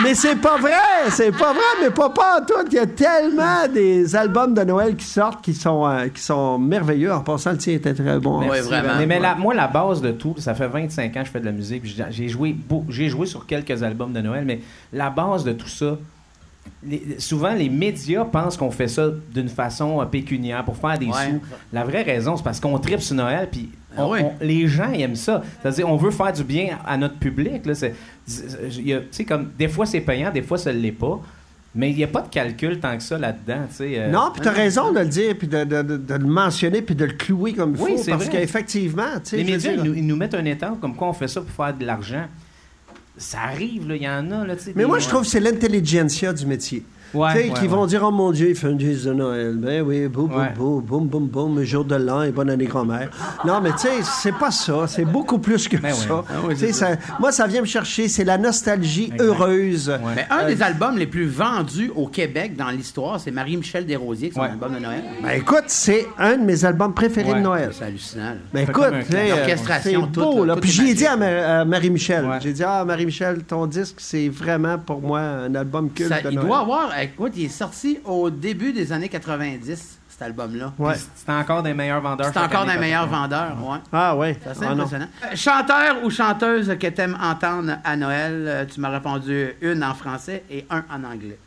Speaker 2: mais c'est pas vrai, c'est pas vrai, mais pas, pas en tout. Il y a tellement des albums de Noël qui sortent qui sont, euh, qui sont merveilleux. En passant, le tien était très bon.
Speaker 1: Oui, vraiment.
Speaker 3: Mais, mais la- moi, la base de tout, ça fait 25 ans que je fais de la musique. J'ai joué, j'ai joué sur quelques albums de Noël, mais la base de tout ça, les- souvent les médias pensent qu'on fait ça d'une façon euh, pécuniaire pour faire des
Speaker 1: Ouais.
Speaker 3: sous. La vraie raison, c'est parce qu'on tripe sur Noël, puis on-
Speaker 1: oui.
Speaker 3: on- les gens ils aiment ça. C'est-à-dire, on veut faire du bien à notre public. Là. C'est- tu comme, des fois, c'est payant, des fois, ça ne l'est pas. Mais il n'y a pas de calcul tant que ça là-dedans. tu euh.
Speaker 2: Non, puis t'as raison de le dire, puis de, de- de- de le mentionner, puis de le clouer comme il
Speaker 3: Oui,
Speaker 2: faut. Parce
Speaker 3: vrai.
Speaker 2: qu'effectivement, tu sais,
Speaker 3: Les médias,
Speaker 2: dire-
Speaker 3: ils nous, ils nous mettent un étang comme quoi on fait ça pour faire de l'argent. Ça arrive, il y en a. Là, tu
Speaker 2: Mais moi, je trouve que c'est l'intelligentsia du métier.
Speaker 3: Ouais,
Speaker 2: tu sais,
Speaker 3: ouais,
Speaker 2: qui
Speaker 3: ouais.
Speaker 2: vont dire, oh mon Dieu, il fait un disque de Noël. Ben oui, boum, boum,
Speaker 3: Ouais.
Speaker 2: boum, boum, boum, boum, jour de l'an et bonne année grand-mère. Non, mais tu sais, c'est pas ça. C'est beaucoup plus que
Speaker 3: Ben
Speaker 2: ça.
Speaker 1: Ah
Speaker 2: ça- Moi, ça vient me chercher. C'est la nostalgie
Speaker 3: Exact.
Speaker 2: heureuse.
Speaker 3: Ouais.
Speaker 1: Mais un des albums les plus vendus au Québec dans l'histoire, c'est Marie-Michel Desrosiers, qui est son
Speaker 3: Ouais.
Speaker 1: album de Noël.
Speaker 2: Ben écoute, c'est un de mes albums préférés
Speaker 3: Ouais.
Speaker 2: de Noël.
Speaker 1: C'est hallucinant. là.
Speaker 2: Ben écoute, euh,
Speaker 1: L'orchestration,
Speaker 2: c'est
Speaker 1: tout,
Speaker 2: beau,
Speaker 1: là, tout
Speaker 2: Puis
Speaker 1: est
Speaker 2: j'y ai dit à,
Speaker 1: magique.
Speaker 2: Ma- à Marie-Michel.
Speaker 3: Ouais.
Speaker 2: J'ai dit, ah, Marie-Michel, ton disque, c'est vraiment pour moi un album culte
Speaker 1: Ça-
Speaker 2: de
Speaker 1: il
Speaker 2: Noël.
Speaker 1: doit avoir. Écoute, il est sorti au début des années 90, cet album-là.
Speaker 2: Ouais.
Speaker 3: C'est encore des meilleurs vendeurs.
Speaker 1: C'est
Speaker 3: chaque
Speaker 1: encore des meilleurs vendeurs, ouais.
Speaker 2: Ah ouais.
Speaker 1: C'est assez
Speaker 2: Ah,
Speaker 1: impressionnant. Chanteur ou chanteuse que t'aimes entendre à Noël, euh, tu m'as répondu une en français et un en anglais.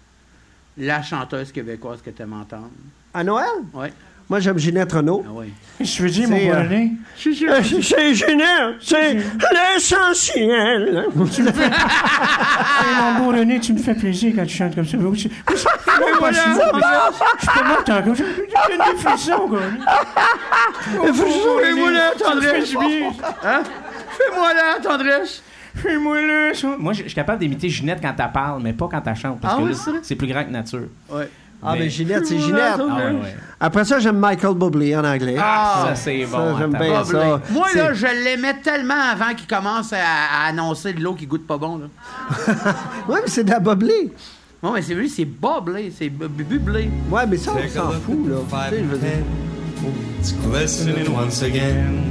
Speaker 1: La chanteuse québécoise que t'aimes entendre.
Speaker 2: À Noël?
Speaker 1: Oui.
Speaker 2: Moi, j'aime Ginette Renault.
Speaker 1: Ah oui.
Speaker 3: Je veux dire,
Speaker 2: mon C'est,
Speaker 3: bonnet.
Speaker 2: Euh, c'est- Ginette, c'est l'essentiel.
Speaker 3: mon beau René, tu me fais plaisir quand tu chantes comme ça. Je pas content comme ça. J'ai des frissons,
Speaker 1: Fais-moi la tendresse. Hein? Fais-moi la tendresse.
Speaker 3: Fais-moi le Moi, je suis capable d'imiter Ginette quand elle parle, mais pas quand elle chante. Parce
Speaker 1: Ah
Speaker 3: que là,
Speaker 1: c'est
Speaker 3: plus grand que nature.
Speaker 1: Ouais.
Speaker 2: Ah, mais,
Speaker 3: Mais-
Speaker 2: Ginette, c'est Ginette.
Speaker 3: Ah, ouais, ouais.
Speaker 2: Après ça, j'aime Michael Bublé en anglais.
Speaker 1: Ah,
Speaker 3: ça, c'est
Speaker 2: ça,
Speaker 3: bon.
Speaker 2: j'aime bien ça.
Speaker 1: Moi, là, je l'aimais tellement avant qu'il commence à, à annoncer de l'eau qui goûte pas bon. Là.
Speaker 2: Ouais, mais c'est de la Bublé.
Speaker 1: Non, mais c'est lui, c'est Bubbly, c'est bu- bu- bublé.
Speaker 2: Ouais, mais ça, on s'en fout, là. Tu sais, je veux dire.
Speaker 4: It's once again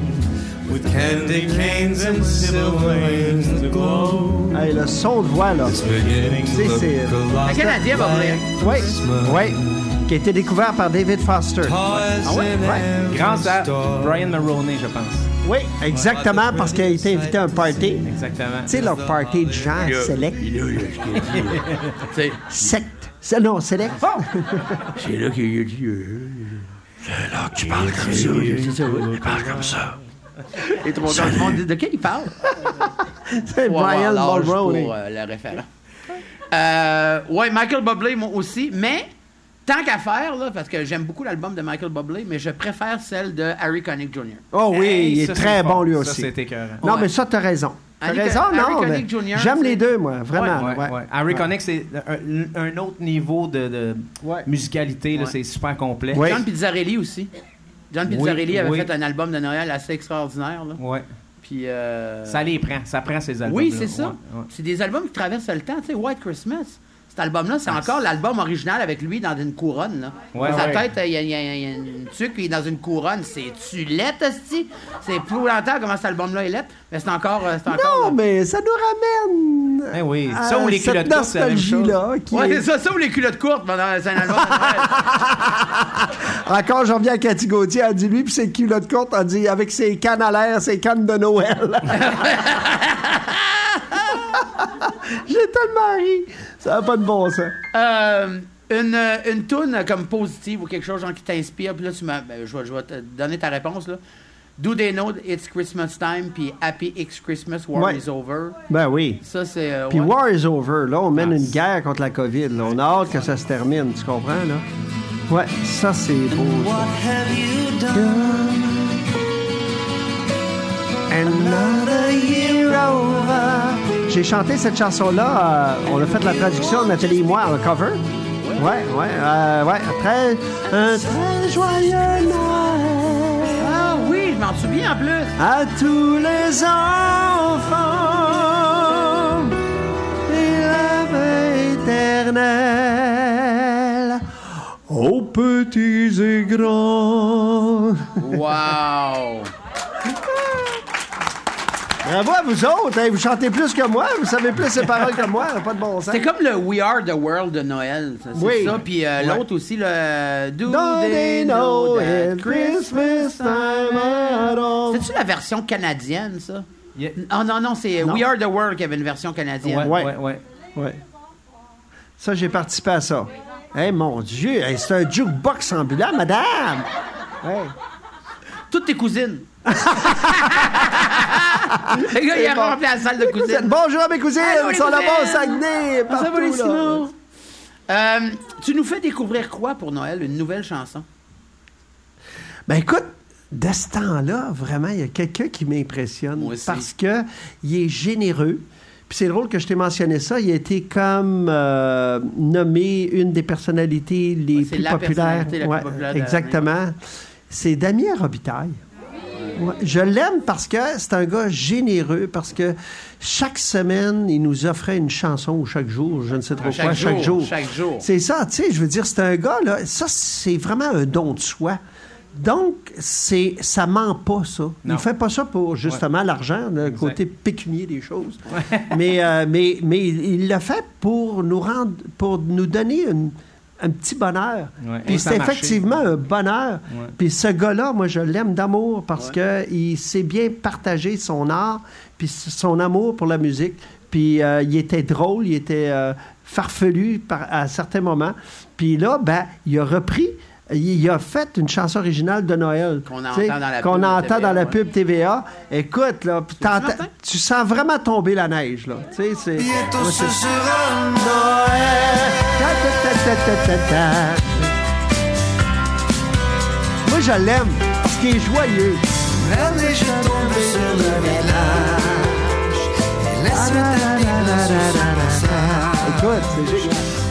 Speaker 4: with candy canes and silver lanes to glow.
Speaker 2: Hey, le son de voix, là.
Speaker 4: It's beginning
Speaker 2: C'est-
Speaker 4: to look
Speaker 2: c'est-
Speaker 4: a lot
Speaker 1: Un Canadien, Bubbly. hein?
Speaker 2: Oui,
Speaker 4: Christmas.
Speaker 2: oui. Qui a été découvert par David Foster.
Speaker 1: Ah ouais?
Speaker 2: Ouais.
Speaker 3: Grâce à. Brian Maroney, je pense.
Speaker 2: Oui, exactement, parce qu'il a été invité à un party.
Speaker 3: Exactement.
Speaker 2: Tu sais, leur party de gens select.
Speaker 1: C'est
Speaker 2: Secte. C'est- Non, select.
Speaker 1: c'est là qu'il a dit. euh,
Speaker 2: Tu parles comme ça. C'est ça, oui.
Speaker 1: Les trois gars du monde disent, de quel il parle?
Speaker 2: C'est Brian Mulroney.
Speaker 1: pour euh, le référent. Euh, ouais, Michael Bublé, moi aussi, mais tant qu'à faire, là, parce que j'aime beaucoup l'album de Michael Bublé, mais je préfère celle de Harry Connick Jr.
Speaker 2: Oh oui,
Speaker 3: Hey,
Speaker 2: il est
Speaker 3: ça,
Speaker 2: très bon,
Speaker 3: fort.
Speaker 2: lui
Speaker 3: Ça,
Speaker 2: aussi.
Speaker 3: c'est écœurant.
Speaker 2: Non,
Speaker 1: Ouais.
Speaker 2: mais ça, t'as raison. T'as
Speaker 1: Harry-
Speaker 2: raison,
Speaker 1: Harry
Speaker 2: non.
Speaker 1: Jr.,
Speaker 2: J'aime les deux, moi, vraiment.
Speaker 3: Ouais,
Speaker 2: ouais.
Speaker 3: ouais. Harry Connick, c'est un, un autre niveau de, de
Speaker 2: Ouais.
Speaker 3: musicalité. là. C'est super complet.
Speaker 2: Ouais.
Speaker 1: John Pizzarelli aussi. John
Speaker 3: Oui,
Speaker 1: Pizzarelli avait
Speaker 3: oui.
Speaker 1: fait un album de Noël assez extraordinaire. Là.
Speaker 3: Ouais.
Speaker 1: Puis, euh,
Speaker 3: Ça les prend. Ça prend ces albums.
Speaker 1: Oui, c'est ça. C'est des albums qui traversent le temps. Tu sais, White Christmas. Cet album-là, c'est encore l'album original avec lui dans une couronne. Là.
Speaker 3: Ouais,
Speaker 1: dans sa
Speaker 3: ouais.
Speaker 1: tête, il y, a- il y a il y a une tuque, puis il est dans une couronne. C'est-tu esti? C'est plus longtemps comment cet album-là est laid, mais c'est encore... euh, encore
Speaker 2: Non, mais ça nous ramène
Speaker 3: Eh oui. Ça ou les culottes courtes, c'est la même chose.
Speaker 2: qui
Speaker 1: Ouais,
Speaker 2: est-
Speaker 1: c'est ça, ça ou les culottes courtes pendant c'est un album.
Speaker 2: Encore, j'en viens à Cathy Gauthier, elle dit lui, puis ses culottes courtes, elle dit avec ses cannes à l'air, ses cannes de Noël. J'ai tellement ri. Ça n'a pas de bon sens.
Speaker 1: Euh, une, une toune comme positive ou quelque chose genre, qui t'inspire, puis là, tu m'as- ben, je, vais, je vais te donner ta réponse. Là. Do They Know It's Christmas Time, puis Happy X Christmas, War
Speaker 2: Ouais.
Speaker 1: is Over.
Speaker 2: Ben oui.
Speaker 1: Ça, c'est. euh,
Speaker 2: Puis
Speaker 1: ouais.
Speaker 2: War is over. Là, on mène
Speaker 3: Ah,
Speaker 2: une guerre contre la COVID. là. On a hâte que ça se termine. Tu comprends, là? Ouais, ça, c'est beau.
Speaker 4: What have you done?
Speaker 2: Another year over. J'ai chanté cette chanson-là. euh, on a fait la traduction, Nathalie et moi, en cover. Ouais, ouais, euh, ouais. Après, un très joyeux Noël
Speaker 1: Ah oui, je m'en souviens en plus.
Speaker 2: à tous les enfants et la éternelle aux petits et grands.
Speaker 1: Wow!
Speaker 2: Bravo à vous autres, hein, vous chantez plus que moi, vous savez plus les paroles que moi, pas de bon sens.
Speaker 1: C'est comme le We Are the World de Noël. ça, C'est
Speaker 2: Oui.
Speaker 1: ça. Puis euh,
Speaker 2: Ouais.
Speaker 1: l'autre aussi, le Do,
Speaker 2: Don't they know
Speaker 1: that
Speaker 2: it's Christmas time at all?
Speaker 1: C'est-tu la version canadienne, ça?
Speaker 3: Yeah.
Speaker 1: Ah non, non, c'est
Speaker 2: Non.
Speaker 1: We Are the World qui avait une version canadienne.
Speaker 3: Ouais,
Speaker 2: Ouais.
Speaker 3: ouais, ouais.
Speaker 2: Ça, j'ai participé à ça. Eh mon Dieu, hey, c'est un jukebox ambulant, madame! Hey.
Speaker 1: Toutes tes cousines. Gars, il a
Speaker 2: bon.
Speaker 1: rempli la salle de cousines.
Speaker 2: Bonjour à mes cousines,
Speaker 1: Allô,
Speaker 2: ils sont là-bas au. Saguenay, partout, là.
Speaker 1: Euh, tu nous fais découvrir quoi pour Noël? Une nouvelle chanson?
Speaker 2: Ben écoute, de ce temps-là, vraiment, il y a quelqu'un qui m'impressionne parce que il est généreux. Puis c'est drôle que je t'ai mentionné ça. Il a été comme euh, nommé une des personnalités les
Speaker 1: Ouais,
Speaker 2: plus
Speaker 1: la
Speaker 2: populaires.
Speaker 1: personnalité la plus populaire de
Speaker 2: exactement. C'est Damien Robitaille. Ouais, Je l'aime parce que c'est un gars généreux, parce que chaque semaine, il nous offrait une chanson ou chaque jour, je ne sais trop
Speaker 1: Chaque
Speaker 2: quoi, chaque
Speaker 1: jour,
Speaker 2: jour.
Speaker 1: chaque jour.
Speaker 2: C'est ça, tu sais, je veux dire, c'est un gars, là, ça, c'est vraiment un don de soi. Donc, c'est, ça ment pas, ça.
Speaker 3: Non.
Speaker 2: Il fait pas ça pour, justement, l'argent, le côté pécunier des choses. mais, euh, mais, mais il l'a fait pour nous rendre, pour nous donner une- un petit bonheur.
Speaker 3: Ouais.
Speaker 2: Puis c'est effectivement un bonheur.
Speaker 3: Ouais.
Speaker 2: Puis ce gars-là, moi, je l'aime d'amour parce que il sait bien partager son art, puis son amour pour la musique. Puis euh, il était drôle, il était euh, farfelu par- à certains moments. Puis là, ben, il a repris. Il a fait une chanson originale de Noël.
Speaker 1: Qu'on entend dans la
Speaker 2: qu'on
Speaker 1: pub
Speaker 2: entend
Speaker 1: TVA,
Speaker 2: dans la
Speaker 1: ouais.
Speaker 2: pub TVA. Écoute, là, puis t'entends-
Speaker 1: Martin?
Speaker 2: tu sens vraiment tomber la neige. Là. C'est,
Speaker 4: Bientôt
Speaker 2: moi,
Speaker 4: ce sera
Speaker 2: Noël. Je l'aime parce qu'il est joyeux.
Speaker 4: La neige sur le village Et
Speaker 2: Écoute, c'est génial.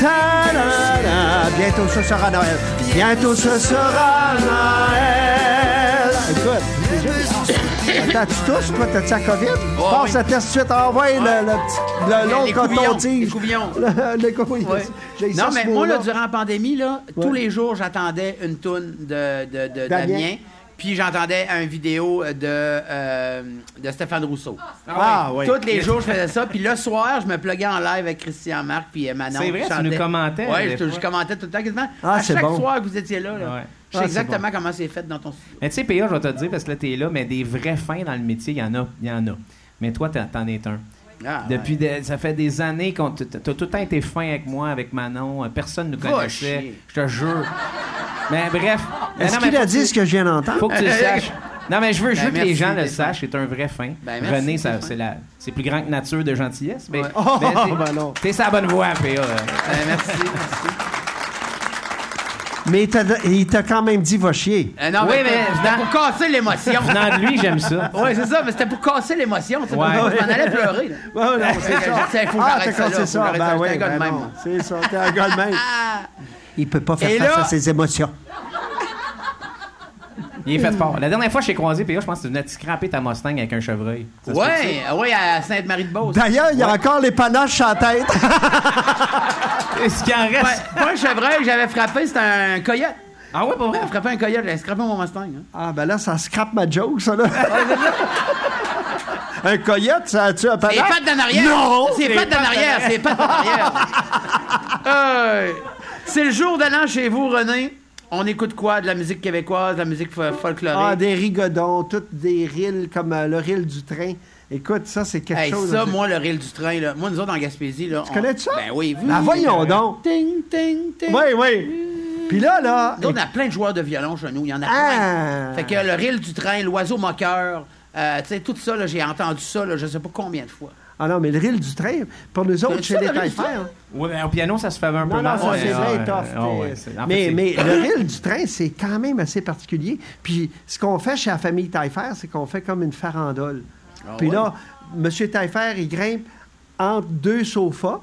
Speaker 2: Ta-da-da. Bientôt ce sera Noël. Bientôt ce sera Noël. Écoute. Attends, tu tousses, toi, t'as-tu la COVID? Passe
Speaker 1: oui.
Speaker 2: le test suite, envoie le, le, petit- le
Speaker 1: Les
Speaker 2: long
Speaker 1: couvillons, les
Speaker 2: coton-tige.
Speaker 1: couvillons.
Speaker 2: Le- Les couvillons.
Speaker 1: Ouais. Non, mais moi, là, durant la pandémie, là, tous
Speaker 2: Ouais.
Speaker 1: les jours, j'attendais une toune de, de, de-
Speaker 2: Damien.
Speaker 1: Damien. Puis j'entendais une vidéo de, euh, de Stéphane Rousseau.
Speaker 2: Ah, oui.
Speaker 1: Tous les jours, je faisais ça. Puis le soir, je me pluguais en live avec Christian Marc puis euh, Manon.
Speaker 3: C'est vrai, tu
Speaker 1: chantais.
Speaker 3: nous commentais,
Speaker 1: Ouais,
Speaker 3: des
Speaker 1: je, commentais tout le temps quasiment.
Speaker 2: Ah,
Speaker 1: à chaque
Speaker 2: bon.
Speaker 1: soir que vous étiez là. là.
Speaker 3: Ouais.
Speaker 1: Je sais
Speaker 2: Ah,
Speaker 1: exactement comment c'est fait dans ton studio.
Speaker 3: Mais tu sais, PA, je vais te le dire parce que là, t'es là, mais des vrais fins dans le métier, il y en a. Il y en a. Mais toi, t'en es un.
Speaker 1: Ah,
Speaker 3: Depuis
Speaker 1: ouais.
Speaker 3: des- ça fait des années qu'on t'as tout le temps été fin avec moi, avec Manon. euh, Personne ne nous connaissait. Je te jure. Mais bref.
Speaker 2: Est-ce
Speaker 3: non, mais
Speaker 2: qu'il a dit ce que je viens d'entendre?
Speaker 3: Faut que tu le saches. Non, mais je veux, je
Speaker 1: Ben,
Speaker 3: que les gens le sachent. C'est un vrai fin.
Speaker 1: Ben, merci,
Speaker 3: René, c'est la- c'est plus grand que nature de gentillesse. Mais,
Speaker 1: Ouais.
Speaker 2: Oh,
Speaker 3: t'es-
Speaker 2: ben non.
Speaker 3: t'es la bonne voie, PA. euh.
Speaker 1: Ben, merci. merci.
Speaker 2: Mais il t'a- il t'a quand même dit va chier.
Speaker 1: Euh, non,
Speaker 3: Oui,
Speaker 1: mais,
Speaker 3: mais
Speaker 1: c'était pour casser l'émotion.
Speaker 3: Venant de lui, j'aime ça.
Speaker 1: Oui, c'est ça, mais c'était pour casser l'émotion.
Speaker 3: Ouais.
Speaker 1: Je m'en allais pleurer. là.
Speaker 2: Ouais, non, c'est ça.
Speaker 1: disais, faut que
Speaker 2: Ah,
Speaker 1: j'arrête
Speaker 2: t'as cassé ça. Ben oui,
Speaker 1: un gars de
Speaker 2: ben non. C'est ça, t'es un gars de même. Il peut pas faire
Speaker 1: Et
Speaker 2: face
Speaker 1: là-
Speaker 2: à ses émotions.
Speaker 3: Il est fait fort. La dernière fois que je t'ai croisé, PA, je pense que tu venais de scraper ta Mustang avec un chevreuil. Ça se peut-tu?
Speaker 1: Ouais, ah ouais, à Sainte-Marie-de-Beauce.
Speaker 2: D'ailleurs, il y a encore les panaches en tête.
Speaker 3: Est-ce qu'il en reste?
Speaker 1: Ouais, pas un chevreuil que j'avais frappé, c'était un coyote.
Speaker 3: Ah ouais, pas vrai?
Speaker 1: J'avais frappé un coyote, j'avais scrappé mon Mustang. hein.
Speaker 2: Ah, ben là, ça scrape ma joke, ça, là. un coyote, ça a-tu un
Speaker 1: C'est
Speaker 2: panache?
Speaker 1: les pattes d'en arrière.
Speaker 2: Non!
Speaker 1: C'est les pattes d'en arrière, c'est les pattes d'en arrière. Euh, c'est le jour de l'an chez vous, René. On écoute quoi? De la musique québécoise, de la musique fo-
Speaker 2: Ah,
Speaker 1: folklorique?
Speaker 2: des rigodons, toutes des rilles comme euh, le rille du train. Écoute, ça, c'est quelque
Speaker 1: Hey,
Speaker 2: chose.
Speaker 1: ça, moi, le ril du train, là. Moi, nous autres, en Gaspésie, là.
Speaker 2: Tu
Speaker 1: on-
Speaker 2: connais ça?
Speaker 1: Ben oui, vous.
Speaker 2: Ben, voyons donc.
Speaker 1: Ting, ting, ting.
Speaker 2: Oui, oui. Puis là, là.
Speaker 1: Nous autres, on a plein de joueurs de violon chez nous. Il y en a
Speaker 2: Ah!
Speaker 1: plein. Fait que le ril du train, l'oiseau moqueur, euh, tu sais, tout ça, là, j'ai entendu ça, là, je sais pas combien de fois.
Speaker 2: Ah non, mais le rille du train, pour nous autres, chez les taille-fer.
Speaker 3: Ouais, ben, au piano, ça se fait un peu
Speaker 2: Non, ça,
Speaker 3: mais,
Speaker 2: c'est
Speaker 3: ah,
Speaker 2: vrai,
Speaker 3: ouais,
Speaker 2: tough.
Speaker 3: ah,
Speaker 2: mais, mais le rille du train, c'est quand même assez particulier. Puis ce qu'on fait chez la famille Taillefer, c'est qu'on fait comme une farandole. Puis
Speaker 1: ouais?
Speaker 2: là, M. Taillefer, il grimpe entre deux sofas.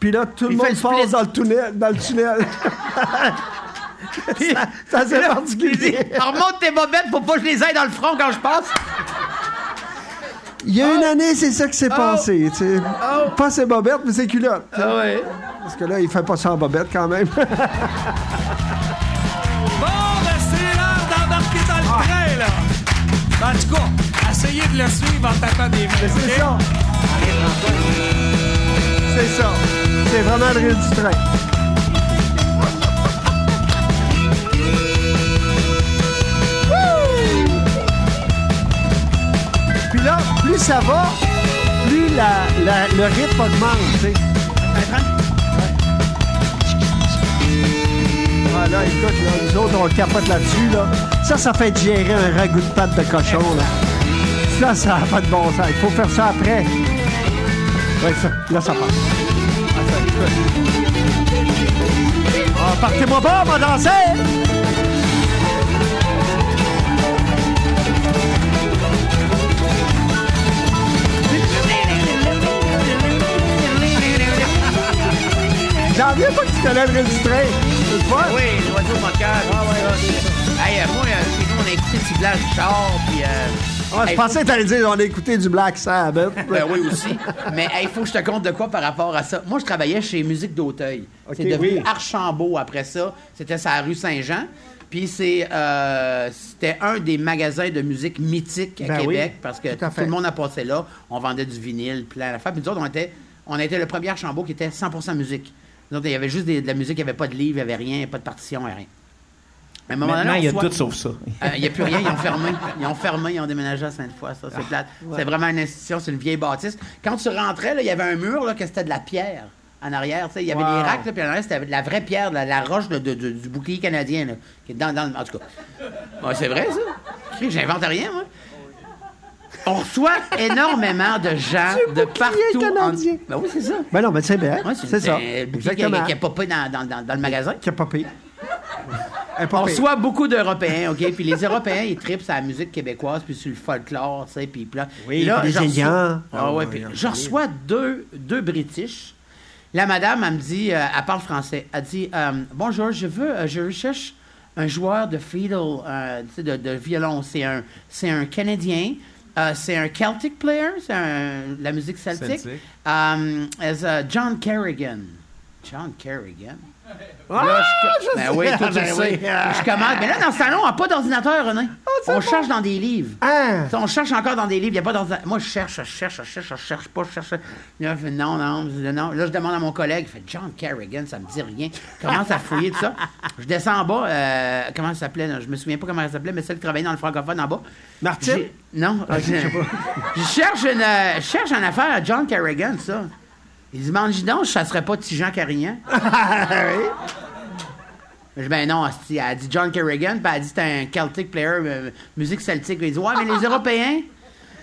Speaker 2: Puis là, tout le
Speaker 1: Il
Speaker 2: monde
Speaker 1: le
Speaker 2: passe dans le tunnel. Dans le tunnel. ça, ça, c'est particulier.
Speaker 1: Remonte tes bobettes pour pas que je les aille dans le front quand je passe.
Speaker 2: Il y a une année, c'est ça qui s'est
Speaker 1: Oh.
Speaker 2: passé. tu sais.
Speaker 1: Oh.
Speaker 2: Pas ses bobettes, mais ses culottes.
Speaker 1: Ah ouais.
Speaker 2: Parce que là, il fait pas ça en bobette quand même.
Speaker 5: Bon, ben c'est l'heure d'embarquer dans le train, là. En tout cas, essayez de le suivre en tapant des mains.
Speaker 2: C'est ça. C'est ça. C'est vraiment le rire du train. Wouh! Puis là, plus ça va, plus le rythme augmente, tu sais. Ah là, écoute, là, nous autres, on capote là-dessus, là. Ça, ça fait digérer un ragoût de pâte de cochon, là. Ça, ça n'a pas de bon sens. Il faut faire ça après. Ouais, ça, là, ça passe. Ah. Ah, partez-moi pas, on va danser! J'en viens pas que tu. C'est le fun.
Speaker 1: Oui, l'oiseau moqueur. Ah ouais, Hey, euh, moi, euh, chez nous, on a écouté du Blanc Richard, puis. euh,
Speaker 2: Ah, je
Speaker 1: hey,
Speaker 2: pensais que t'allais dire on a écouté du Black Sabbath.
Speaker 1: Ben oui aussi. Mais il faut que je te compte de quoi par rapport à ça. Moi, je travaillais chez Musique d'Auteuil.
Speaker 2: Ok,
Speaker 1: c'est devenu
Speaker 2: oui.
Speaker 1: Archambault après ça. C'était sur la rue Saint-Jean. Puis c'est, euh, c'était un des magasins de musique mythiques à
Speaker 2: Ben
Speaker 1: Québec
Speaker 2: oui,
Speaker 1: parce que
Speaker 2: tout à
Speaker 1: le monde a passé là. On vendait du vinyle, plein d'affaires. Puis nous autres, on était, on était le premier Archambault qui était 100% musique. Nous autres, il y avait juste des- de la musique, il n'y avait pas de livre, il n'y avait rien, pas de partition, rien. À un moment
Speaker 3: Maintenant, il y a tout sauf ça.
Speaker 1: euh, Il n'y a plus rien, ils ont fermé. Ils ont fermé, ils ont déménagé à Sainte-Foy. Ça, c'est plate. C'est vraiment une institution, c'est une vieille bâtisse. Quand tu rentrais, là, il y avait un mur là, que c'était de la pierre en arrière. Il y avait
Speaker 2: Wow.
Speaker 1: des racks, là, puis en arrière, c'était de la vraie pierre, la, la roche de- de- de- du bouclier canadien. Là, qui est dans, dans le- en tout cas. C'est vrai, ça. J'invente rien, moi. On reçoit énormément de gens de partout. en-
Speaker 2: canadien?
Speaker 1: Ben oui, c'est ça.
Speaker 2: Ben non, mais c'est bien.
Speaker 1: Ouais,
Speaker 2: c'est ça.
Speaker 1: un bouclier qui, a-
Speaker 2: Exactement.
Speaker 1: qui a popé dans, dans- dans- dans le magasin.
Speaker 2: Qui a pas
Speaker 1: On reçoit beaucoup d'Européens, OK? Puis les Européens, ils tripent sur la musique québécoise, puis sur le folklore, tu sais, puis là...
Speaker 2: Oui,
Speaker 1: là, reçois-
Speaker 2: Indiens.
Speaker 1: Ah ouais,
Speaker 2: Ah,
Speaker 1: puis je reçois deux, deux British La madame, elle me dit, euh, elle parle français. Elle dit euh, Bonjour, je veux, euh, je recherche un joueur de fiddle, tu sais, de, de violon. C'est un, c'est un Canadien. Euh, c'est un Celtic player, c'est la musique celtique.
Speaker 3: Celtic.
Speaker 1: Um, as, uh, John Kerrigan. John Kerrigan?
Speaker 2: Ah,
Speaker 1: Là, je, ben oui, toi, tu
Speaker 2: Ben oui.
Speaker 1: sais. Je commande. Mais là, dans ce salon, on n'a pas d'ordinateur, René. on cherche dans des livres.
Speaker 2: Ah!
Speaker 1: Ça, On cherche encore dans des livres, il n'y a pas d'ordinateur. Moi, je cherche, je cherche, je cherche, je cherche pas, je cherche. Là, je fais, non, non, non. Là, je demande à mon collègue, il fait John Kerrigan, ça me dit rien. Je commence à fouiller tout ça. Je descends en bas, euh, comment elle s'appelait, je me souviens pas comment elle s'appelait, mais celle qui travaillait dans le francophone en bas.
Speaker 2: Martine?
Speaker 1: Non, je, je cherche une, euh, je cherche une affaire à John Kerrigan, ça. Il dit, mange donc, ça serait pas Tijan Carignan. Je dis, ben non, elle a dit John Kerrigan, puis elle a dit c'est un Celtic player, euh, musique celtique. Il dit, ouais, mais les Européens,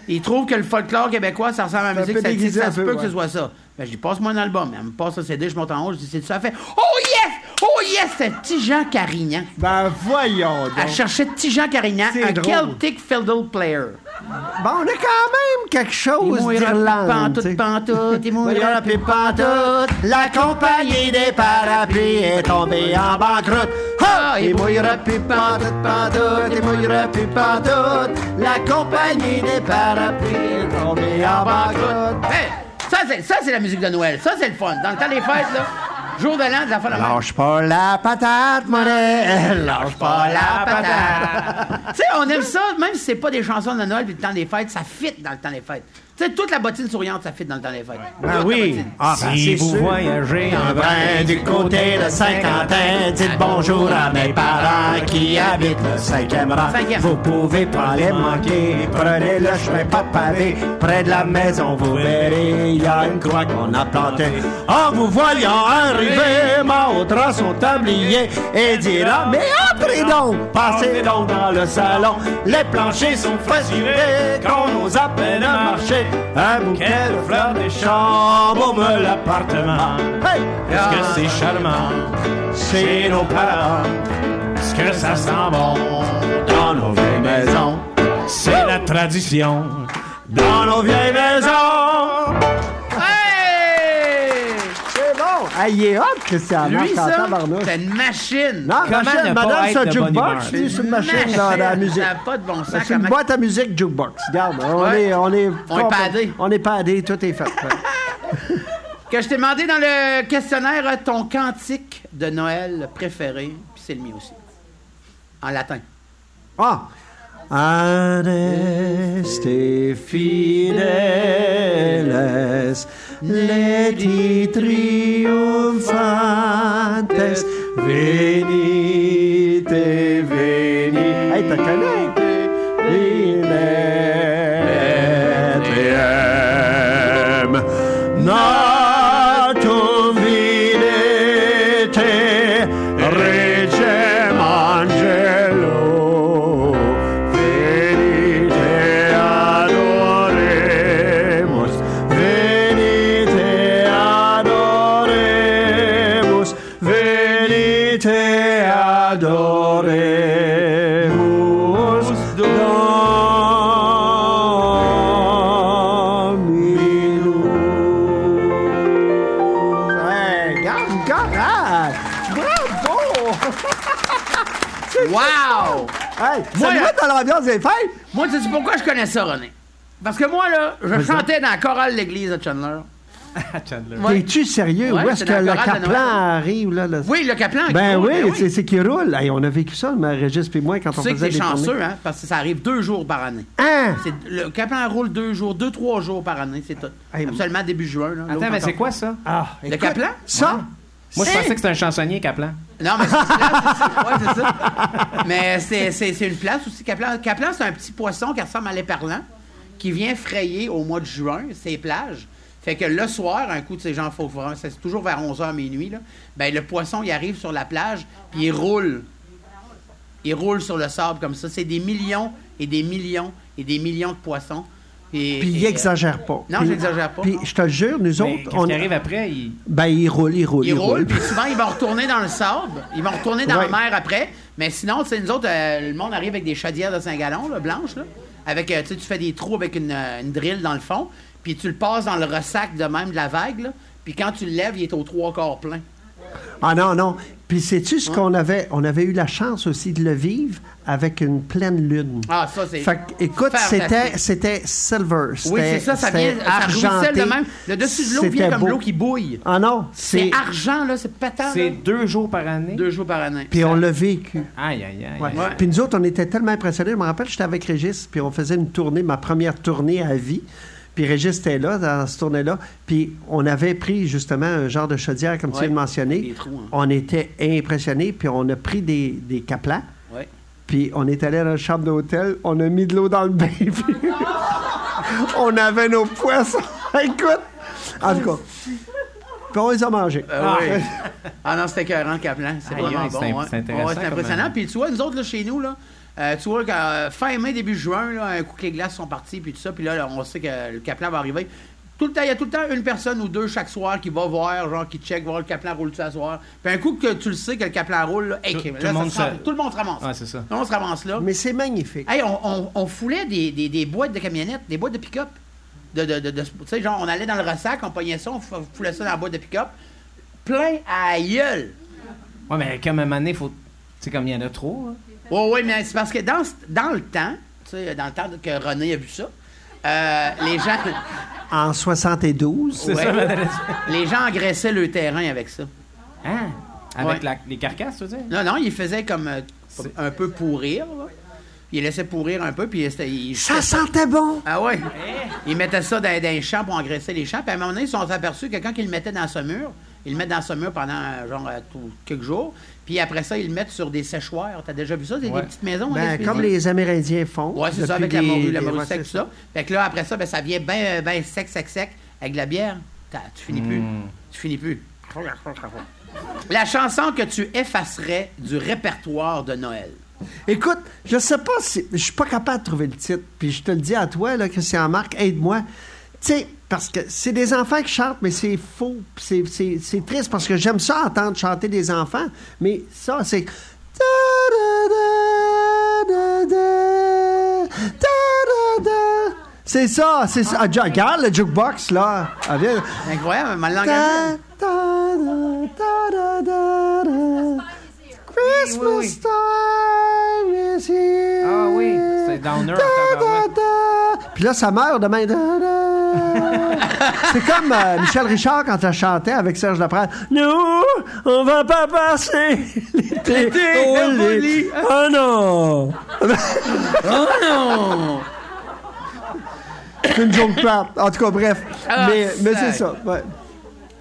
Speaker 1: ils trouvent que le folklore québécois, ça ressemble à la musique celtique, ça se
Speaker 2: peu,
Speaker 1: peut que ce soit ça. Ben, je dis, passe-moi un album. Elle me passe le CD, je monte en haut, je dis, c'est ça. Elle fait, oh yes! Oh yes! C'est Tijan Carignan.
Speaker 2: Ben voyons
Speaker 1: Elle
Speaker 2: donc.
Speaker 1: cherchait Tijan Carignan,
Speaker 2: C'est
Speaker 1: un
Speaker 2: drôle.
Speaker 1: Celtic fiddle player.
Speaker 2: Bon, on a quand même quelque chose d'Irlande.
Speaker 1: pantoute, pantoute, il mouillera plus
Speaker 2: pantoute. La compagnie des parapluies est tombée en banqueroute. Ha! Il mouillera plus pantoute, pantoute. Il mouillera plus pantoute. La compagnie des parapluies est tombée en banqueroute.
Speaker 1: Hey, ça, c'est la musique de Noël. Ça, c'est le fun. Dans le temps des fêtes, là, jour de l'an, de la fin de
Speaker 2: Lâche pas la patate, monnaie. Lâche pas la patate.
Speaker 1: tu sais, on aime ça, même si c'est pas des chansons de Noël puis le temps des fêtes, ça fit dans le temps des fêtes. Tu sais, toute la bottine souriante, ça fit dans le temps des fêtes.
Speaker 2: Ben
Speaker 1: Toute la
Speaker 2: oui. Ah, ben,
Speaker 3: Si vous
Speaker 2: sûr.
Speaker 3: voyagez en
Speaker 2: Ben, du côté de Saint-Quentin, dites bonjour à mes parents qui habitent le cinquième rang.
Speaker 1: Cinquième.
Speaker 2: Vous pouvez pas les manquer, prenez le chemin pas pavé. Près de la maison, vous verrez, il y a une croix qu'on a plantée. En vous voyant arriver, m'ôtera son tablier et dira, mais entrez donc, passez donc dans le salon. Les planchers sont facilés, qu'on nous appelle à marcher. Un bouquet de fleurs des champs, me l'appartement. Hey!
Speaker 3: Est-ce que c'est charmant?
Speaker 2: Chez nos parents,
Speaker 3: Est-ce que ça sent bon
Speaker 2: dans nos vieilles maisons,
Speaker 3: C'est la tradition.
Speaker 2: dans nos vieilles maisons. Ah, il est hot, Christian.
Speaker 1: Lui,
Speaker 2: Marc, en
Speaker 1: ça,
Speaker 2: tabarnouche.
Speaker 1: c'est une machine.
Speaker 2: Non,
Speaker 3: Comment
Speaker 2: machine,
Speaker 3: ne pas
Speaker 2: madame,
Speaker 3: être
Speaker 2: c'est un
Speaker 3: de bonne
Speaker 2: jukebox,
Speaker 3: humeur?
Speaker 2: c'est une machine dans la musique.
Speaker 1: Ça n'a pas de bon sens.
Speaker 2: C'est une
Speaker 1: comment-
Speaker 2: boîte à musique jukebox. Regarde, on
Speaker 1: Ouais.
Speaker 2: est, on est,
Speaker 1: On est padé.
Speaker 2: On est padé, tout est fait.
Speaker 1: Que je t'ai demandé dans le questionnaire euh, ton cantique de Noël préféré, puis c'est le mien aussi. En latin.
Speaker 2: Ah! Aneste fideles, Leti triumphantes, venite, venite.
Speaker 1: Hai
Speaker 2: taccato? Dans l'ambiance des fêtes?
Speaker 1: Moi, tu sais pourquoi je connais ça, René? Parce que moi, là, je chantais dans la chorale de l'église de Chandler.
Speaker 3: Chandler.
Speaker 1: Ouais.
Speaker 2: Es-tu sérieux?
Speaker 1: Ouais,
Speaker 2: Où est-ce que le Caplan arrive? Là, le-
Speaker 1: Oui, le Caplan. qui
Speaker 2: Ben
Speaker 1: roule,
Speaker 2: oui, c'est- c'est qui roule. Hey, on a vécu ça, le Régis et moi, quand
Speaker 1: Tu
Speaker 2: on
Speaker 1: sais que
Speaker 2: faisait des
Speaker 1: chanceux,
Speaker 2: tournées.
Speaker 1: hein? Parce que ça arrive deux jours par année.
Speaker 2: Hein?
Speaker 1: Le Caplan roule deux jours, deux, trois jours par année, c'est tout.
Speaker 2: Hey,
Speaker 1: Absolument début juin. Là,
Speaker 3: Attends, mais c'est quoi ça?
Speaker 2: Ah,
Speaker 1: Le Caplan?
Speaker 2: Ça?
Speaker 3: Moi, je pensais que c'était un chansonnier, Kaplan.
Speaker 1: Non, mais c'est une c'est ça. Mais c'est, une place aussi. Caplan, c'est un petit poisson qui ressemble à l'éperlan qui vient frayer au mois de juin ses plages. Fait que le soir, un coup de ces gens, c'est toujours vers 11h minuit, là, ben le poisson, il arrive sur la plage, puis il roule. Il roule sur le sable comme ça. C'est des millions et des millions et des millions de poissons. Et-
Speaker 2: Puis il exagère pas.
Speaker 1: Non,
Speaker 2: Puis-
Speaker 1: j'exagère pas.
Speaker 2: Puis je te le jure, nous
Speaker 3: Mais
Speaker 2: autres,
Speaker 3: qu'est-ce
Speaker 2: on...
Speaker 3: qui arrive après? Il...
Speaker 2: Ben, il roule, il roule,
Speaker 1: Ils
Speaker 2: il
Speaker 1: roulent,
Speaker 2: roule.
Speaker 1: puis souvent, ils vont retourner dans le sable. Ils vont retourner dans
Speaker 2: Ouais.
Speaker 1: la mer après. Mais sinon, tu sais, nous autres, euh, le monde arrive avec des chaudières de 5 gallons, là, blanches, là. Avec, euh, tu sais, tu fais des trous avec une, euh, une drill dans le fond, puis tu le passes dans le ressac de même de la vague, là. puis quand tu le lèves, il est au trois quarts plein.
Speaker 2: Ah non, non. Puis sais-tu ce qu'on avait? On avait eu la chance aussi de le vivre avec une pleine lune.
Speaker 1: Ah, ça, c'est.
Speaker 2: Fait que, écoute, c'était, c'était silver.
Speaker 1: Oui, c'est ça, ça vient. Ça
Speaker 2: argenté.
Speaker 1: de même. Le dessus de l'eau vient comme
Speaker 2: beau.
Speaker 1: l'eau qui bouille.
Speaker 2: Ah non,
Speaker 1: C'est
Speaker 2: c'est.
Speaker 1: argent, là, c'est pétant.
Speaker 3: C'est
Speaker 1: là.
Speaker 3: deux jours par année?
Speaker 1: Deux jours par année.
Speaker 2: Puis on l'a vécu.
Speaker 3: Aïe, aïe, aïe.
Speaker 2: Ouais.
Speaker 1: Ouais.
Speaker 2: Puis nous autres, on était tellement impressionnés. Je me rappelle, j'étais avec Régis, puis on faisait une tournée, ma première tournée à vie. Puis Régis était là, dans cette tournée-là. Puis on avait pris justement un genre de chaudière, comme tu viens de mentionner.
Speaker 1: Des trous, hein.
Speaker 2: On était impressionnés, puis on a pris des, des caplans.
Speaker 1: Ouais.
Speaker 2: Puis on est allé à la chambre d'hôtel, on a mis de l'eau dans le bain. puis on avait nos poissons. Écoute, en tout cas. Puis on les a mangés.
Speaker 1: Euh, oui. Ah non, c'était écœurant, Caplan. C'est
Speaker 3: Aïe,
Speaker 1: vraiment bon.
Speaker 3: c'est
Speaker 1: ouais.
Speaker 3: c'est intéressant
Speaker 1: Ouais, c'est impressionnant. Puis tu vois, nous autres, là, chez nous, là, euh, tu vois, qu'à, fin mai, début juin, là, un coup que les glaces sont parties, puis tout ça, puis là, là, on sait que le Caplan va arriver. Tout le temps, il y a tout le temps une personne ou deux chaque soir qui va voir, genre qui check, voir le Caplan roule-tu à soir. Puis un coup que tu le sais que le Caplan roule, là, hey,
Speaker 3: Tout-
Speaker 1: là,
Speaker 3: tout le
Speaker 1: ça
Speaker 3: monde
Speaker 1: se tout le monde se ramasse.
Speaker 3: Ouais, c'est ça.
Speaker 1: Tout le monde se ramasse là.
Speaker 2: Mais c'est magnifique.
Speaker 1: Hey, on, on, on foulait des, des, des boîtes de camionnettes, des boîtes de pick-up. De, de, de, de- tu sais, genre, on allait dans le ressac, on pognait ça, on fou- foulait ça dans la boîte de pick-up. Plein à gueule.
Speaker 3: Ouais, mais comme à un moment donné, faut. Tu sais, comme il y en a trop. hein.
Speaker 1: Oui, oui, mais c'est parce que dans, le temps, tu sais, dans le temps que René a vu ça, euh, les gens.
Speaker 2: En 72,
Speaker 1: ouais, les gens engraissaient le terrain avec ça.
Speaker 3: Hein? Avec
Speaker 1: Ouais.
Speaker 3: la- les carcasses, tu veux dire?
Speaker 1: Non, non, ils faisaient comme euh, un peu pourrir, là. Ils laissaient pourrir un peu, puis ils-
Speaker 2: ça sentait bon.
Speaker 1: Ah ouais? Ils mettaient ça dans, dans les champs pour engraisser les champs. Puis à un moment donné, ils se sont aperçus que quand ils le mettaient dans ce mur, ils le mettent dans ce mur pendant genre euh, tout- quelques jours. Puis après ça, ils le mettent sur des séchoirs. T'as déjà vu ça? Des, des petites maisons? en
Speaker 2: Ben, comme les Amérindiens font.
Speaker 1: Ouais, c'est ça, avec la morue, la morue sec,
Speaker 2: c'est
Speaker 1: tout ça. Fait que là, après ça, ben, ça vient bien ben sec, sec, sec, avec de la bière. Tu finis plus.
Speaker 3: Mm.
Speaker 1: Tu finis plus. La chanson que tu effacerais du répertoire de Noël.
Speaker 2: Écoute, je sais pas si. Je suis pas capable de trouver le titre. Puis je te le dis à toi, là, Christian Marc, aide-moi. Tu sais, parce que c'est des enfants qui chantent, mais c'est faux. C'est, c'est, c'est triste parce que j'aime ça entendre chanter des enfants. Mais ça, c'est. C'est ça, c'est ça. Ah, regarde le jukebox, là. Ah,
Speaker 1: incroyable, ma langue
Speaker 2: Christmas time is here.
Speaker 3: Ah oui, c'est downer
Speaker 2: Da, da, da. Puis là, ça meurt demain. C'est comme euh, Michel Richard quand elle chantait avec Serge Laprade. Nous, on va pas passer l'été au. Oh non!
Speaker 1: Oh non!
Speaker 2: C'est une joke. En tout cas, bref.
Speaker 1: Ah,
Speaker 2: mais mais c'est ça. ouais.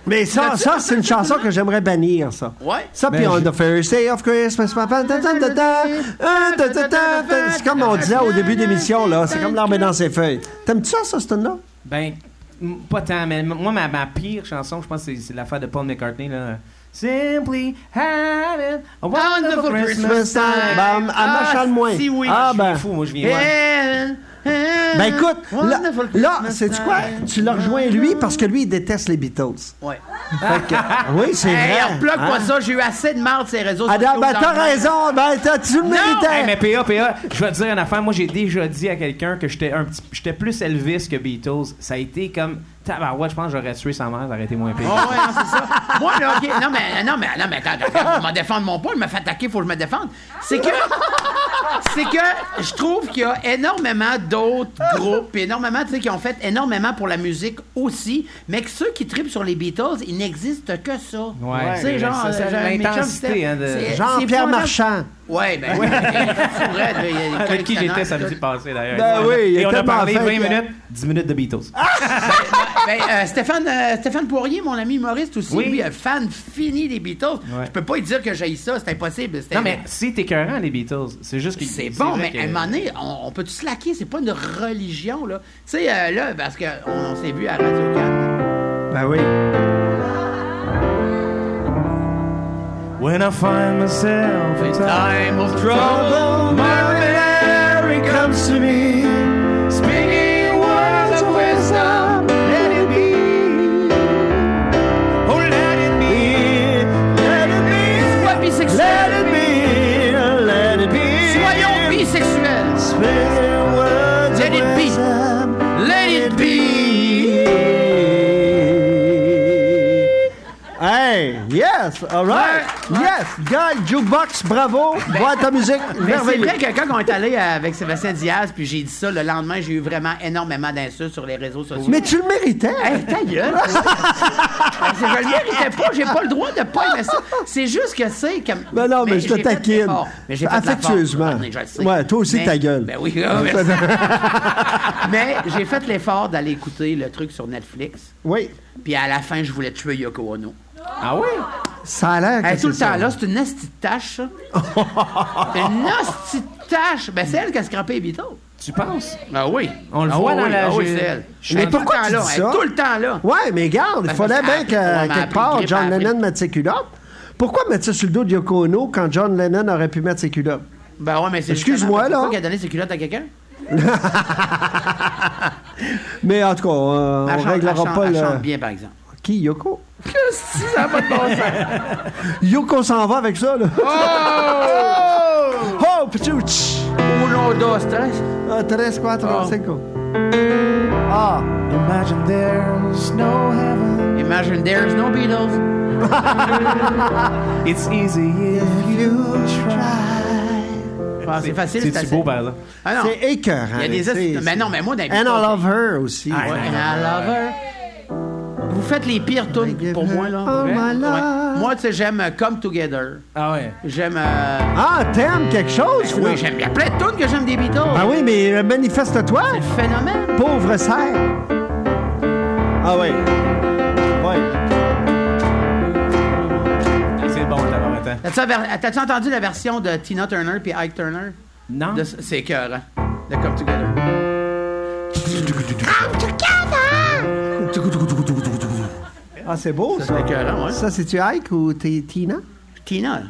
Speaker 2: Mais ça, ça c'est une chanson que j'aimerais bannir, ça.
Speaker 1: Ouais.
Speaker 2: Ça, puis
Speaker 3: ben,
Speaker 2: on the first day of Christmas. C'est comme on disait au début de l'émission, là. C'est comme l'armée dans ses feuilles. T'aimes-tu ça, ça, ce tune-là?
Speaker 3: Ben, pas tant, mais moi, ma, ma pire chanson, je pense, c'est l'affaire de Paul McCartney, là. Simply having a wonderful Christmas
Speaker 2: time. Ben, à
Speaker 1: ah,
Speaker 2: le moins.
Speaker 1: Si oui,
Speaker 2: ah, ben.
Speaker 3: je suis fou, moi, je viens.
Speaker 1: Ben
Speaker 2: Ben écoute, là, là c'est quoi? Tu l'as rejoint lui parce que lui, il déteste les Beatles.
Speaker 1: Ouais.
Speaker 2: Fait que- oui, c'est
Speaker 1: Hey,
Speaker 2: vrai.
Speaker 1: bloque pas
Speaker 2: hein?
Speaker 1: ça, j'ai eu assez de marde sur les réseaux
Speaker 2: Ah,
Speaker 1: sociaux.
Speaker 2: ben,
Speaker 1: dans
Speaker 2: t'as raison, ben, t'as- tu le méritais.
Speaker 3: Hey, mais PA, PA, je vais te dire une affaire. Moi, j'ai déjà dit à quelqu'un que j'étais un petit, j'étais plus Elvis que Beatles. Ça a été comme, tabarouette, je pense que j'aurais tué sa mère, ça aurait été moins pire.
Speaker 1: Oh, ouais, c'est ça. Moi, là, OK. Non, mais, non, mais, non, mais attends, attends, attends, je me défendre mon pas, il me fait attaquer, il faut que je me défende. C'est que. C'est que je trouve qu'il y a énormément d'autres groupes, puis énormément, tu sais, qui ont fait énormément pour la musique aussi, mais que ceux qui tripent sur les Beatles, il n'existe que ça.
Speaker 3: Ouais,
Speaker 1: Tu sais, genre,
Speaker 3: l'intensité, hein, de-
Speaker 2: Jean-Pierre Marchand.
Speaker 1: Ouais, ben, oui. il
Speaker 3: Avec qui j'étais samedi passé, d'ailleurs.
Speaker 2: Ben oui, il
Speaker 3: Et on a parlé
Speaker 2: fin
Speaker 3: 20
Speaker 2: que-
Speaker 3: minutes, 10 minutes de Beatles.
Speaker 1: Ben, euh, Stéphane, euh, Stéphane Poirier, mon ami humoriste aussi,
Speaker 3: Oui.
Speaker 1: lui, un fan fini des Beatles.
Speaker 3: Ouais.
Speaker 1: Je peux pas lui dire que j'ai ça, c'est impossible. C'était-
Speaker 3: Non, mais c'est écœurant, les Beatles. C'est juste que.
Speaker 1: C'est bon, mais
Speaker 3: que-
Speaker 1: à un moment donné, on, on peut tout slacker, c'est pas une religion, là. Tu sais, euh, là, parce qu'on on, s'est vu à Radio Cannes.
Speaker 2: Ben oui.
Speaker 3: When I find myself in
Speaker 1: Time of trouble, My
Speaker 3: Mary comes to me, speaking words of wisdom. Let it be. Oh, let it be. Let it be.
Speaker 1: Sois bisexuel.
Speaker 3: Let it be. Let it be.
Speaker 1: Soyons bisexuels.
Speaker 2: Yes! All right! Yes! Guy, jukebox, bravo! Vois ta musique,
Speaker 1: Mais c'est
Speaker 2: merveilleux.
Speaker 1: vrai que quand on est allé avec Sébastien Diaz, puis j'ai dit ça, le lendemain, j'ai eu vraiment énormément d'insultes sur les réseaux sociaux.
Speaker 2: Mais tu le méritais!
Speaker 1: Hey, ta gueule! que je le méritais pas, j'ai pas le droit de pas aimer ça. C'est juste que c'est comme.
Speaker 2: Ben non, mais je te taquine.
Speaker 1: Mais fait
Speaker 2: Affectueusement.
Speaker 1: sais.
Speaker 2: Ouais, toi aussi,
Speaker 1: Mais-
Speaker 2: ta gueule.
Speaker 1: Ben oui, ah, merci. Mais j'ai fait l'effort d'aller écouter le truc sur Netflix.
Speaker 2: Oui,
Speaker 1: Puis à la fin, je voulais tuer Yoko Ono.
Speaker 3: Ah oui?
Speaker 2: ça a l'air que
Speaker 1: Hey, tout le
Speaker 2: c'est ça.
Speaker 1: temps là, c'est une nasty tâche, ça. c'est une nasty tâche. Ben, c'est elle qui a scrappé les Beatles.
Speaker 3: Tu penses?
Speaker 1: Ah oui.
Speaker 3: On le
Speaker 1: Ah
Speaker 3: voit
Speaker 1: oui,
Speaker 3: dans la-
Speaker 1: ah oui,
Speaker 3: j'ai-
Speaker 1: c'est elle.
Speaker 3: je-
Speaker 1: Mais
Speaker 2: Mais
Speaker 1: tout le
Speaker 2: pourquoi
Speaker 1: temps
Speaker 2: tu
Speaker 1: là.
Speaker 2: dis
Speaker 1: elle est
Speaker 2: ça?
Speaker 1: tout le temps là.
Speaker 2: Ouais, mais garde, il
Speaker 1: Ben,
Speaker 2: fallait
Speaker 1: parce
Speaker 2: bien que,
Speaker 1: ouais, mais
Speaker 2: quelque
Speaker 1: elle
Speaker 2: part, John
Speaker 1: elle
Speaker 2: Lennon mette ses culottes. Pourquoi mettre ça sur le dos de Yoko Ono quand John Lennon aurait pu mettre ses culottes?
Speaker 1: Ben ouais, mais c'est
Speaker 2: Excuse-moi,
Speaker 1: justement
Speaker 2: là.
Speaker 1: Pourquoi qu'elle a donné ses culottes à quelqu'un?
Speaker 2: Mais en tout cas, euh,
Speaker 1: Elle
Speaker 2: on
Speaker 1: chante-
Speaker 2: réglera
Speaker 1: elle chante-
Speaker 2: pas
Speaker 1: elle
Speaker 2: le...
Speaker 1: chante bien, par exemple.
Speaker 2: Qui, Yoko?
Speaker 1: Si, ça n'a pas de bon sens.
Speaker 2: Yoko s'en va avec ça, là.
Speaker 1: Oh!
Speaker 2: Oh, pchouch!
Speaker 1: Uno, dos, tres.
Speaker 2: Ah, tres, cuatro,
Speaker 1: Oh.
Speaker 2: cinco. Ah,
Speaker 3: Imagine there's no heaven.
Speaker 1: Imagine there's no Beatles.
Speaker 3: It's easy if you
Speaker 1: Ah, c'est facile, assez-
Speaker 3: beau, par exemple?
Speaker 1: Ah
Speaker 2: c'est écœurant.
Speaker 1: Il y a des Mais non, mais moi, les
Speaker 2: And I Love Her aussi.
Speaker 1: Ouais. and I love her. Vous faites les pires tunes pour moi, là.
Speaker 2: Oh,
Speaker 1: Ouais.
Speaker 2: my love.
Speaker 1: Ouais. Moi, tu sais, j'aime euh, Come Together.
Speaker 3: Ah ouais.
Speaker 1: J'aime. euh,
Speaker 2: Ah, t'aimes quelque chose? finalement?
Speaker 1: Oui, j'aime. Il y a plein de tunes que j'aime des Beatles.
Speaker 2: Ah oui, mais euh, manifeste-toi,
Speaker 1: C'est le phénomène.
Speaker 2: pauvre serre. Ah oui. Oui.
Speaker 3: Ah, C'est bon, t'as
Speaker 1: T'as-tu aver- T'as-tu entendu la version de Tina Turner puis Ike Turner?
Speaker 3: Non?
Speaker 1: De- C'est cœur, hein? De Come Together.
Speaker 2: Ah, c'est beau,
Speaker 1: Ça,
Speaker 2: ça.
Speaker 1: c'est écœurant, ouais.
Speaker 2: Ça, c'est-tu Ike ou t'es Tina?
Speaker 1: Tina.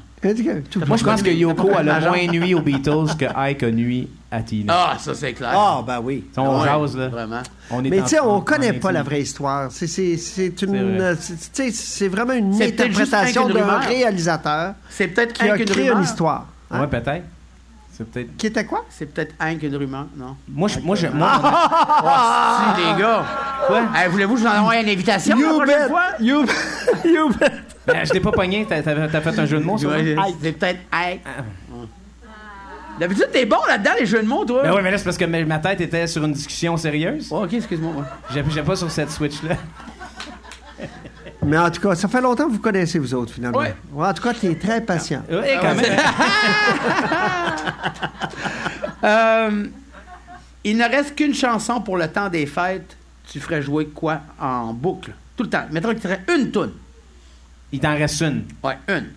Speaker 3: Moi, je pense que Yoko, elle a moins nuit aux Beatles que Ike a nuit à Tina.
Speaker 1: Ah, ça, c'est clair.
Speaker 2: Ah, ben oui.
Speaker 3: On
Speaker 1: Ouais,
Speaker 3: jase, là.
Speaker 1: Vraiment.
Speaker 3: On est
Speaker 2: Mais tu sais, on
Speaker 3: en-
Speaker 2: connaît pas la vraie histoire. C'est- C'est c'est une,
Speaker 3: C'est vrai.
Speaker 2: c'est- tu sais, c'est vraiment une interprétation d'un réalisateur
Speaker 1: C'est peut-être
Speaker 2: qui a créé une histoire. Hein?
Speaker 3: Ouais, peut-être. C'est peut-être.
Speaker 2: Qui était quoi?
Speaker 1: C'est peut-être un qu'une rumeur, non?
Speaker 3: Moi, je, moi, je, moi,
Speaker 1: Ah, si, les gars. Quoi? Voulez-vous que je vous envoie une invitation la
Speaker 2: You
Speaker 1: prochaine
Speaker 2: bet!
Speaker 1: fois?
Speaker 2: You, you bet!
Speaker 3: ben, je t'ai pas pogné. T'as, t'as- t'as fait un jeu de mots, sur moi?
Speaker 1: Ouais, C'est peut-être Ike. D'habitude, t'es bon là-dedans, les jeux de mots, toi?
Speaker 3: Ben oui, mais là, c'est parce que ma ma tête était sur une discussion sérieuse.
Speaker 1: Oh, ok, excuse-moi. ouais.
Speaker 3: J'appuie pas sur cette switch-là.
Speaker 2: Mais en tout cas, ça fait longtemps que vous connaissez, vous autres, finalement.
Speaker 1: Ouais.
Speaker 2: Ouais, en tout cas, tu es très patient.
Speaker 3: Ouais, quand même.
Speaker 1: Euh, il ne reste qu'une chanson pour le temps des fêtes. Tu ferais jouer quoi en boucle? Tout le temps. Mettons qu'il te reste une toune.
Speaker 3: Il t'en reste une.
Speaker 1: Ouais, une.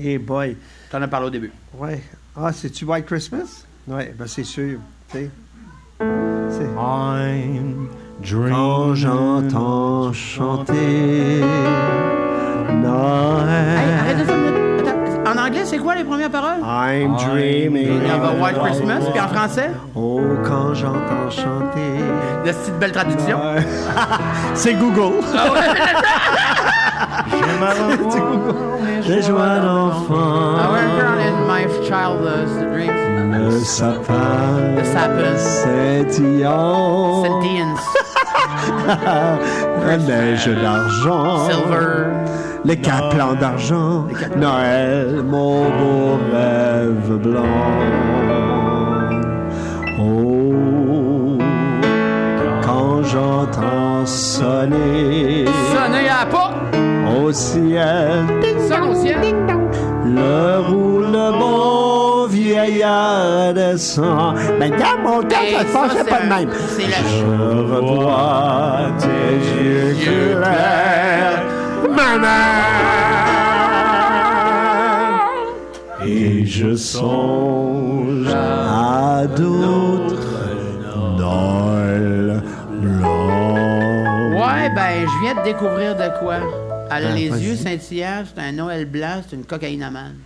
Speaker 2: Hey boy.
Speaker 1: T'en as parlé au début.
Speaker 2: Ouais. Ah, c'est-tu White Christmas? Ouais, ben c'est sûr. tu sais. C'est-
Speaker 3: I'm
Speaker 2: Quand j'entends chanter.
Speaker 1: Hey. Attends, en anglais, c'est quoi les premières paroles?
Speaker 2: I'm dreaming
Speaker 1: y a
Speaker 2: of
Speaker 1: White Christmas, puis en français,
Speaker 2: Oh, quand j'entends chanter.
Speaker 1: de cette belle traduction.
Speaker 2: C'est Google. Les joies d'enfant.
Speaker 1: Our girl in my childhood dreams.
Speaker 2: Le sapin.
Speaker 1: The sapin.
Speaker 2: Scintillant.
Speaker 1: Sentience.
Speaker 2: La neige d'argent.
Speaker 1: Silver.
Speaker 2: Les caplans d'argent. Noël, mon beau rêve blanc. Oh, quand j'entends sonner
Speaker 1: Sonner à pas.
Speaker 2: au ciel
Speaker 1: Sonne au ciel.
Speaker 2: le bon vieillard descend. Mais dans mon temps,
Speaker 1: Hey,
Speaker 2: ça se passait pas de même.
Speaker 1: c'est la-
Speaker 2: Je revois tes yeux clairs, ma mère. Et je songe à d'autres Noël blancs.
Speaker 1: Ouais, ben, je viens de découvrir de quoi. Elle a
Speaker 2: Ah,
Speaker 1: les yeux scintillants, c'est un Noël blanc, c'est une cocaïnomane.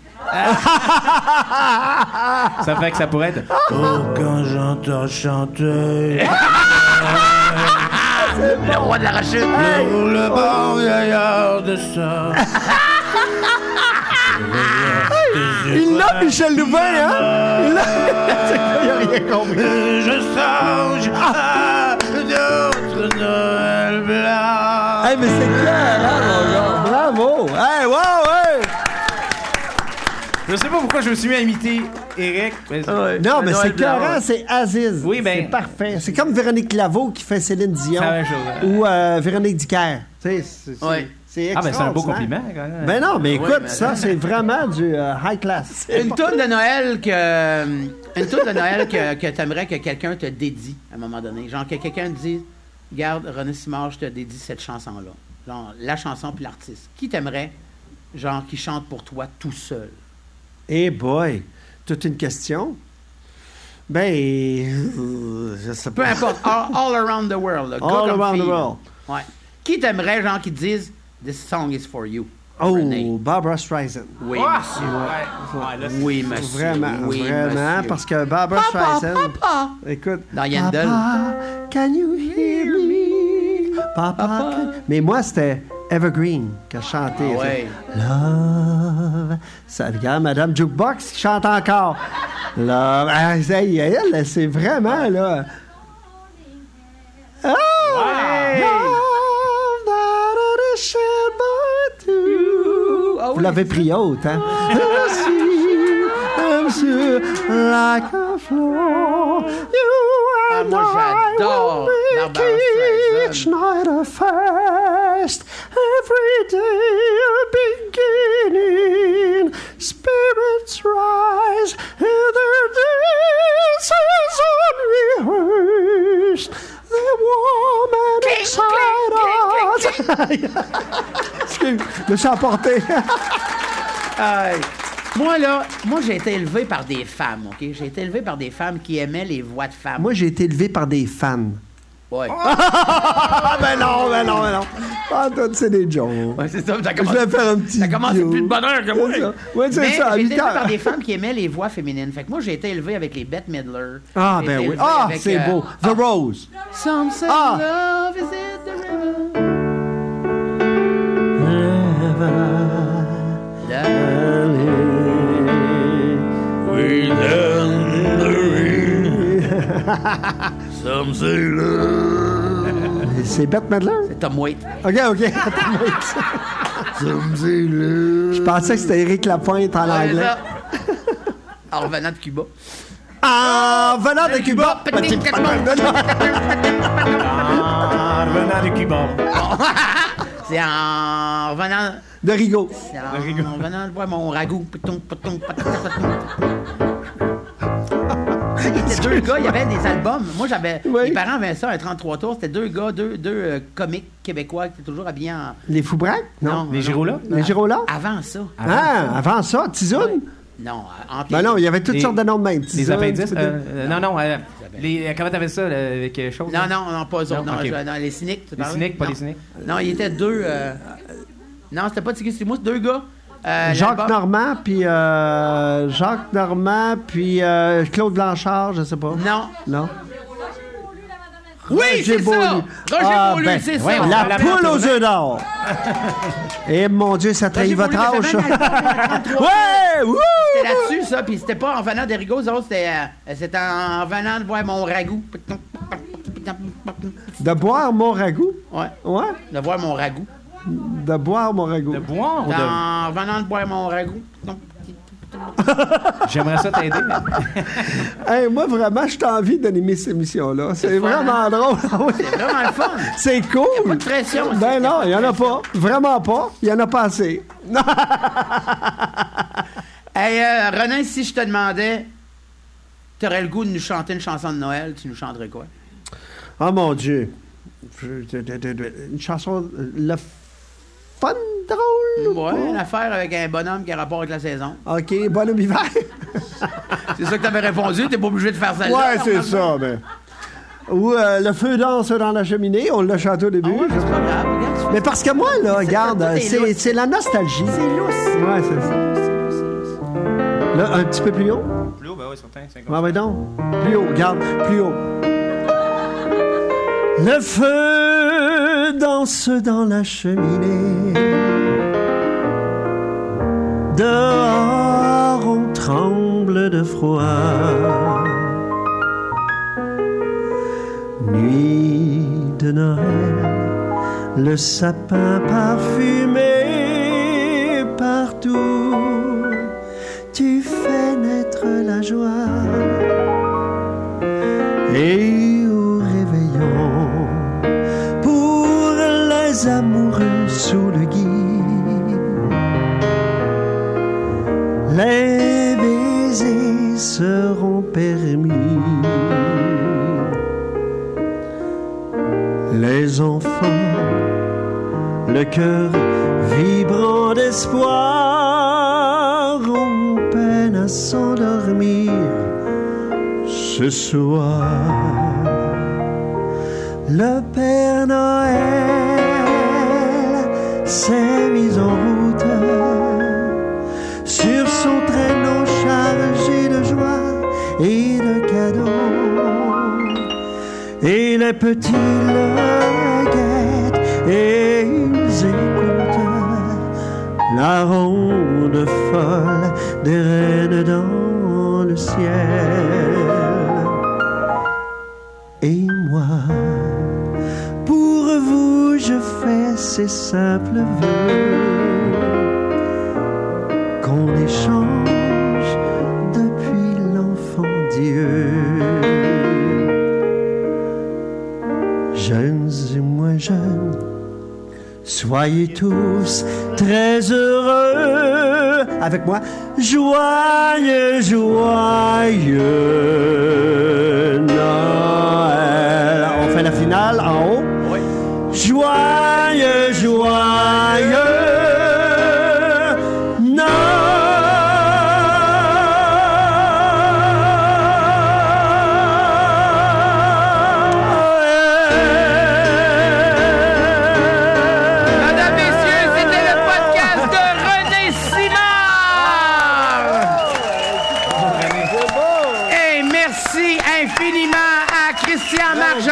Speaker 3: Ça fait que ça pourrait être. Oh, quand j'entends chanter.
Speaker 1: Le roi de la rachute.
Speaker 3: Le bon vieillard de ça.
Speaker 2: Il l'a, Michel Louvain, hein? Il l'a. Rien compris.
Speaker 3: Je songe à d'autres Noël blancs.
Speaker 2: Hey, mais c'est clair, hein, mon gars? Bravo! Hey, wow, hey!
Speaker 3: Je sais pas pourquoi je me suis mis à imiter Eric. mais-
Speaker 2: Non, mais c'est carré, c'est Aziz.
Speaker 3: Oui, ben-
Speaker 2: C'est parfait. C'est comme Véronique Laveau qui fait Céline Dion.
Speaker 3: Chose, hein.
Speaker 2: Ou euh, Véronique Dicker. Tu sais, c'est c'est-
Speaker 1: Ouais.
Speaker 2: c'est
Speaker 3: Ah, ben c'est un beau compliment. quand même.
Speaker 2: Ben non, mais écoute,
Speaker 1: mais-
Speaker 2: ça, c'est vraiment du euh, high class.
Speaker 1: Une toune de Noël que. Une toune de Noël que, que t'aimerais que quelqu'un te dédie à un moment donné. Genre que quelqu'un te dise Regarde, René Simard, je te dédie cette chanson-là. Genre, la chanson puis l'artiste. Qui t'aimerait, genre, qui chante pour toi tout seul?
Speaker 2: Eh boy, toute une question? Ben, euh, je sais
Speaker 1: Peu importe, all, all around the world. là,
Speaker 2: All around the
Speaker 1: fille,
Speaker 2: world.
Speaker 1: Ouais. Qui t'aimerait, genre, qui te dise This song is for you?
Speaker 2: Oh,
Speaker 1: René.
Speaker 2: Barbara Streisand.
Speaker 1: Oui, monsieur.
Speaker 3: Ouais, ouais, là, c'est-
Speaker 1: Oui, monsieur.
Speaker 2: Vraiment,
Speaker 1: oui,
Speaker 2: vraiment,
Speaker 1: monsieur.
Speaker 2: parce que Barbara
Speaker 1: Papa,
Speaker 2: Streisand.
Speaker 1: papa.
Speaker 2: Écoute.
Speaker 1: Dans Yandel.
Speaker 2: Papa, can you hear me? Papa, can- Mais moi, c'était Evergreen que je chantais.
Speaker 1: Ah ouais.
Speaker 2: Love. Ça, regarde, Madame Jukebox qui chante encore. Love. Ah, elle, c'est vraiment, là. Oh! Love two.
Speaker 1: Ah oui,
Speaker 2: Vous l'avez pris haute, hein? I'm sure like a floor. You
Speaker 1: Ah,
Speaker 2: and
Speaker 1: moi,
Speaker 2: I
Speaker 1: j'adore
Speaker 2: will
Speaker 1: Barbara
Speaker 2: make each
Speaker 1: Streisand.
Speaker 2: night a first. Every day a beginning. Spirits rise, and their dances unrehearsed. The woman inside us. Excuse, je me suis emporté.
Speaker 1: Aïe. Moi, là, moi, j'ai été élevé par des femmes, OK? J'ai été élevé par des femmes qui aimaient les voix de femmes.
Speaker 2: Moi, j'ai été élevé par des fans.
Speaker 1: Ouais.
Speaker 2: Ah, ben non, ben non, ben non. Ah, toi, c'est des jokes.
Speaker 1: Ouais, c'est ça. Ça
Speaker 2: Je
Speaker 1: commence,
Speaker 2: vais faire un petit.
Speaker 1: ça commence
Speaker 2: bio.
Speaker 1: plus de bonheur que moi.
Speaker 2: C'est ça. Ouais, c'est
Speaker 1: Mais
Speaker 2: ça,
Speaker 1: j'ai été élevé par des femmes qui aimaient les voix féminines. Fait que moi, j'ai été élevé avec les Bette Midler.
Speaker 2: Ah, ben oui. Ah,
Speaker 1: avec,
Speaker 2: c'est
Speaker 1: euh,
Speaker 2: beau. The Rose.
Speaker 1: Some say
Speaker 2: Ah.
Speaker 1: love is in
Speaker 2: C'est Bette Midler?
Speaker 1: C'est Tom Waits.
Speaker 2: OK, OK. Je pensais que c'était Éric Lapointe en
Speaker 1: Ouais,
Speaker 2: anglais.
Speaker 1: En revenant de Cuba.
Speaker 2: En venant de Cuba.
Speaker 3: Ah, revenant de Cuba.
Speaker 1: C'est en revenant.
Speaker 2: De Rigaud.
Speaker 1: c'est en, en revenant de voir mon ragoût. Y deux gars, il y avait des albums. Moi, j'avais.
Speaker 2: Oui.
Speaker 1: Mes parents avaient ça, un 33 tours. C'était deux gars, deux, deux euh, comiques québécois qui étaient toujours habillés en.
Speaker 2: Les Foubraques? Non.
Speaker 3: Les Girola?
Speaker 2: Les Girola?
Speaker 1: Avant ça.
Speaker 2: Ah, avant ça, Tizoun?
Speaker 1: Non, entre
Speaker 2: Ben non, il y avait toutes
Speaker 3: Les-
Speaker 2: sortes de noms de même.
Speaker 3: Les appendices? euh, euh, non, non. euh, les, comment t'avais ça là, avec euh, chose?
Speaker 1: Non, non, non, pas eux autres.
Speaker 3: Non,
Speaker 1: Non,
Speaker 3: ok.
Speaker 1: je- non, les cyniques, tu
Speaker 3: Les cyniques, pas
Speaker 1: Non.
Speaker 3: les cyniques.
Speaker 1: Non, il était deux. euh, Non, c'était pas Tiggy Stimous, deux gars. Euh,
Speaker 2: Jacques
Speaker 1: l'album-
Speaker 2: Normand, puis euh, Jacques Normand, puis euh, Claude Blanchard, je sais pas.
Speaker 1: Non.
Speaker 2: Non?
Speaker 1: Oui, c'est ça! Roger
Speaker 2: Ah,
Speaker 1: Beaulieu,
Speaker 2: ben,
Speaker 1: c'est
Speaker 3: ouais,
Speaker 1: ça!
Speaker 3: on
Speaker 2: La
Speaker 3: la
Speaker 2: poule aux œufs d'or. Eh mon Dieu, ça trahit votre âge.
Speaker 1: il y avait
Speaker 2: ça.
Speaker 1: même un album, il y avait 33
Speaker 2: Ouais!
Speaker 1: C'était là-dessus, ça, puis c'était pas en venant des rigots, c'était, euh, c'était en venant de voir mon ragoût.
Speaker 2: De boire mon ragoût?
Speaker 1: Ouais,
Speaker 2: Ouais?
Speaker 1: de voir mon ragoût.
Speaker 2: De boire mon ragoût.
Speaker 3: De boire ou de...
Speaker 1: En venant de boire mon ragoût.
Speaker 3: J'aimerais ça t'aider, mais...
Speaker 2: Hey, moi, vraiment, je t'ai envie d'animer cette émission-là. C'est vraiment drôle.
Speaker 1: C'est vraiment le fun.
Speaker 2: C'est cool.
Speaker 1: pas de pression,
Speaker 2: Ben non, il n'y en a pas. Vraiment pas. Il n'y en a pas assez.
Speaker 1: Hey, euh, Renan, si je te demandais, t'aurais le goût de nous chanter une chanson de Noël, tu nous chanterais quoi?
Speaker 2: Oh mon Dieu. Une chanson. euh, Le fun drôle? ou
Speaker 1: Ouais, une affaire avec un bonhomme qui a rapport avec la saison.
Speaker 2: OK, bonhomme hiver.
Speaker 1: C'est ça que t'avais répondu, t'es pas obligé de faire celle-là.
Speaker 2: ouais, c'est ça. Ben. Ou euh, Le feu danse dans la cheminée. On l'a chanté au début.
Speaker 1: Ah ouais, mais c'est pas grave, regarde,
Speaker 2: Mais parce que moi, là,
Speaker 1: C'est-
Speaker 2: regarde, c'est la nostalgie.
Speaker 1: C'est lousse.
Speaker 2: Ouais, c'est ça. Là, un petit peu plus haut.
Speaker 3: Plus haut, ben oui, certain.
Speaker 2: Ah, ouais, donc. Plus haut, regarde, plus haut. Le feu danse dans la cheminée. Dehors, on tremble de froid. Nuit de Noël, le sapin parfumé partout. Tu fais naître la joie. Amoureux sous le gui. Les baisers seront permis. Les enfants, le cœur vibrant d'espoir, ont peine à s'endormir ce soir. Le Père Noël s'est mis en route sur son traîneau chargé de joie et de cadeaux. Et les petits le et ils écoutent la ronde folle des reines dans le ciel. Ces simples vœux qu'on échange depuis l'enfant Dieu. Jeunes et moins jeunes, soyez tous très heureux. Avec moi, joyeux, joyeux Noël. On fait la finale en haut.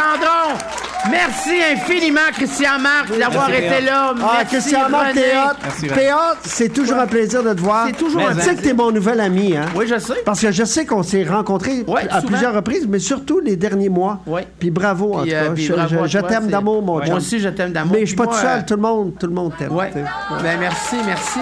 Speaker 1: Gendron. Merci infiniment, Christian Marc, d'avoir
Speaker 3: Merci,
Speaker 1: été là.
Speaker 2: Ah, Christian Marc, t'es hot. T'es hot. C'est toujours un plaisir de te voir.
Speaker 1: C'est toujours
Speaker 3: un
Speaker 2: Tu sais que t'es mon nouvel ami, hein?
Speaker 1: Oui, je sais.
Speaker 2: Parce que je sais qu'on s'est rencontrés
Speaker 1: Ouais,
Speaker 2: à
Speaker 1: souvent.
Speaker 2: plusieurs reprises, mais surtout les derniers mois.
Speaker 1: Ouais.
Speaker 2: Puis bravo, en
Speaker 1: Puis,
Speaker 2: tout
Speaker 1: euh,
Speaker 2: cas. Je, t'aime d'amour, mon
Speaker 1: Moi
Speaker 2: chum.
Speaker 1: aussi, je t'aime d'amour.
Speaker 2: Mais je suis pas tout
Speaker 1: moi,
Speaker 2: seul, tout le monde, tout le monde t'aime. Sais.
Speaker 1: Ben merci, merci.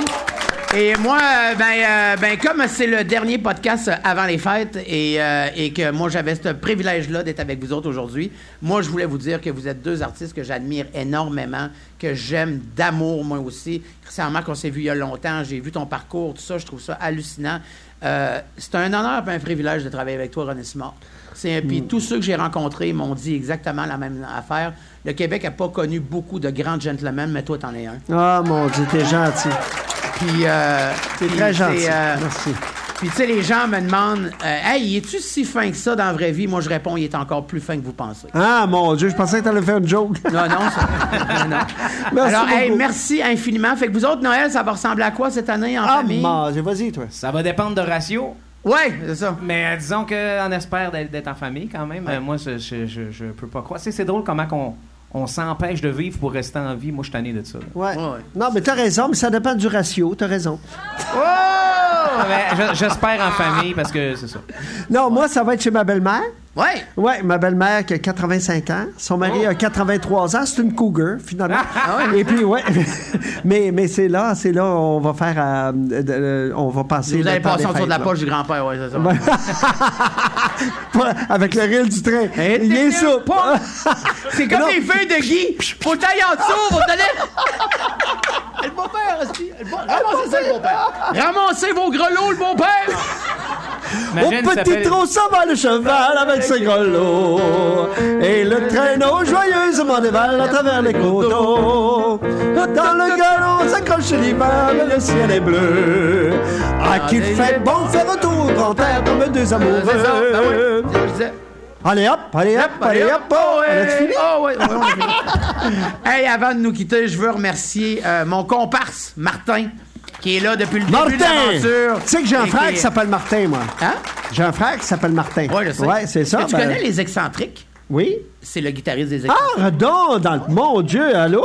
Speaker 1: Et moi, euh, ben, euh, ben comme c'est le dernier podcast avant les fêtes et, euh, et que moi j'avais ce privilège-là d'être avec vous autres aujourd'hui, moi je voulais vous dire que vous êtes deux artistes que j'admire énormément, que j'aime d'amour moi aussi. Christian Marc, on s'est vu il y a longtemps, j'ai vu ton parcours, tout ça, je trouve ça hallucinant. Euh, c'est un honneur et un privilège de travailler avec toi, René Simard. C'est, Puis tous ceux que j'ai rencontrés m'ont dit exactement la même affaire. Le Québec n'a pas connu beaucoup de grands gentlemen, mais toi, t'en es un.
Speaker 2: Ah, mon Dieu, t'es gentil.
Speaker 1: Puis, euh, puis
Speaker 2: très
Speaker 1: c'est,
Speaker 2: gentil.
Speaker 1: euh,
Speaker 2: Merci.
Speaker 1: puis, tu sais, les gens me demandent euh, Hey, es-tu si fin que ça dans la vraie vie? Moi, je réponds Il est encore plus fin que vous pensez.
Speaker 2: Ah, mon Dieu, je pensais que t'allais faire une joke.
Speaker 1: Non, non, ça- non, non.
Speaker 2: Merci
Speaker 1: Alors, hey, merci infiniment. Fait que vous autres, Noël, ça va ressembler à quoi cette année en
Speaker 2: Ah,
Speaker 1: famille?
Speaker 2: mon Dieu, vas-y, toi.
Speaker 3: Ça va dépendre de ratio.
Speaker 1: Ouais, c'est ça.
Speaker 3: Mais euh, disons qu'on espère d'être d'être en famille quand même. Euh, moi, je, je, je, je peux pas croire. Tu sais, c'est drôle comment qu'on on s'empêche de vivre pour rester en vie. Moi, je suis tanné de ça. là.
Speaker 2: Ouais.
Speaker 1: Ouais.
Speaker 2: Non, mais t'as raison, mais ça dépend du ratio, t'as raison.
Speaker 3: Ah, ben, je- J'espère en famille parce que c'est ça.
Speaker 2: Non, moi, ça va être chez ma belle-mère.
Speaker 1: Ouais.
Speaker 2: Ouais, ma belle-mère qui a 85 ans. Son mari
Speaker 1: Oh.
Speaker 2: a 83 ans. C'est une cougar, finalement.
Speaker 1: Ah
Speaker 2: Et puis, ouais. mais mais c'est là, c'est là, on va faire. euh, on va passer.
Speaker 1: Vous
Speaker 2: le
Speaker 1: allez passer dessous de la poche du grand-père, ouais, c'est ça.
Speaker 2: Ben- Avec le ril du train. Il est souple.
Speaker 1: C'est comme
Speaker 2: Non.
Speaker 1: les feuilles de Guy. Faut tailler en dessous, faut donner. le beau-père, aussi. Le beau- Ramassez ça, le beau-père. Ramassez vos grelots, le beau-père.
Speaker 2: Au petit trot, ça va le cheval avec ses grelots. Et le traîneau joyeusement dévale à travers les coteaux. Dans le galon s'accroche l'hiver, le ciel est bleu. Ah, qu'il fait bon faire retour grand air comme deux amoureux.
Speaker 1: Je disais.
Speaker 2: Allez hop, allez hop, allez hop.
Speaker 1: Oh,
Speaker 2: a fini?
Speaker 1: Oh, ouais, ouais, hey, avant de nous quitter, je veux remercier euh, mon comparse, Martin, qui est là depuis le début de
Speaker 2: Martin!
Speaker 1: l'aventure.
Speaker 2: Tu sais que j'ai un frère
Speaker 1: qui-
Speaker 2: qui s'appelle Martin, moi.
Speaker 1: Hein?
Speaker 2: J'ai un frère qui s'appelle Martin.
Speaker 1: Ouais, je sais.
Speaker 2: Ouais, c'est ça.
Speaker 1: Que tu
Speaker 2: ben-
Speaker 1: connais les excentriques?
Speaker 2: Oui.
Speaker 1: C'est le guitariste des excentriques.
Speaker 2: Ah, redon, dans le... Mon Dieu, allô?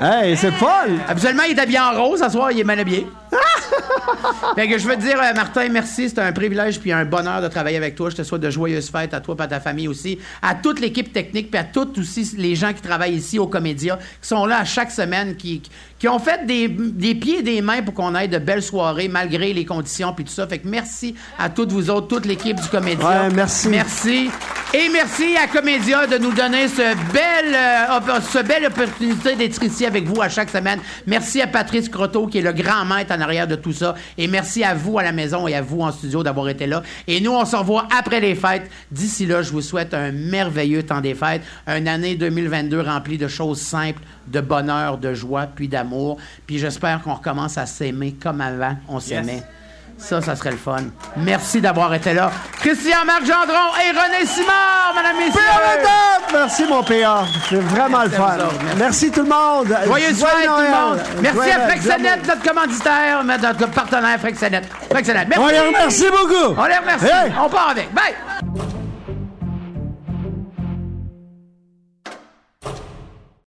Speaker 2: Hey, c'est folle!
Speaker 1: Habituellement, il est habillé en rose. Ce soir, il est mal habillé. fait que je veux te dire, euh, Martin, merci. C'est un privilège puis un bonheur de travailler avec toi. Je te souhaite de joyeuses fêtes à toi et à ta famille aussi. À toute l'équipe technique puis à toutes aussi les gens qui travaillent ici au Comédia, qui sont là à chaque semaine, qui, qui ont fait des, des pieds et des mains pour qu'on ait de belles soirées malgré les conditions puis tout ça. Fait que merci à toutes vous autres, toute l'équipe du Comédia.
Speaker 2: Ouais, merci.
Speaker 1: Merci. Et merci à Comédia de nous donner ce bel, euh, ce belle opportunité d'être ici avec vous à chaque semaine. Merci à Patrice Croteau, qui est le grand maître en arrière de tout ça. Et merci à vous à la maison et à vous en studio d'avoir été là. Et nous, on se revoit après les fêtes. D'ici là, je vous souhaite un merveilleux temps des fêtes. Une année 2022 remplie de choses simples, de bonheur, de joie, puis d'amour. Puis j'espère qu'on recommence à s'aimer comme avant on s'aimait. Ça, ça serait le fun. Merci d'avoir été là. Christian-Marc Gendron et René Simard, madame, messieurs.
Speaker 2: Merci, mon PA. C'est vraiment le
Speaker 1: Merci
Speaker 2: fun.
Speaker 1: Merci.
Speaker 2: Merci tout le monde.
Speaker 1: Fête, tout le monde. Merci
Speaker 2: Joyeux
Speaker 1: à
Speaker 2: Noël.
Speaker 1: Frexenet, notre commanditaire, notre partenaire Frexenet. Frexenet. Merci.
Speaker 2: On les remercie beaucoup.
Speaker 1: On les remercie.
Speaker 2: Hey.
Speaker 1: On part avec. Bye.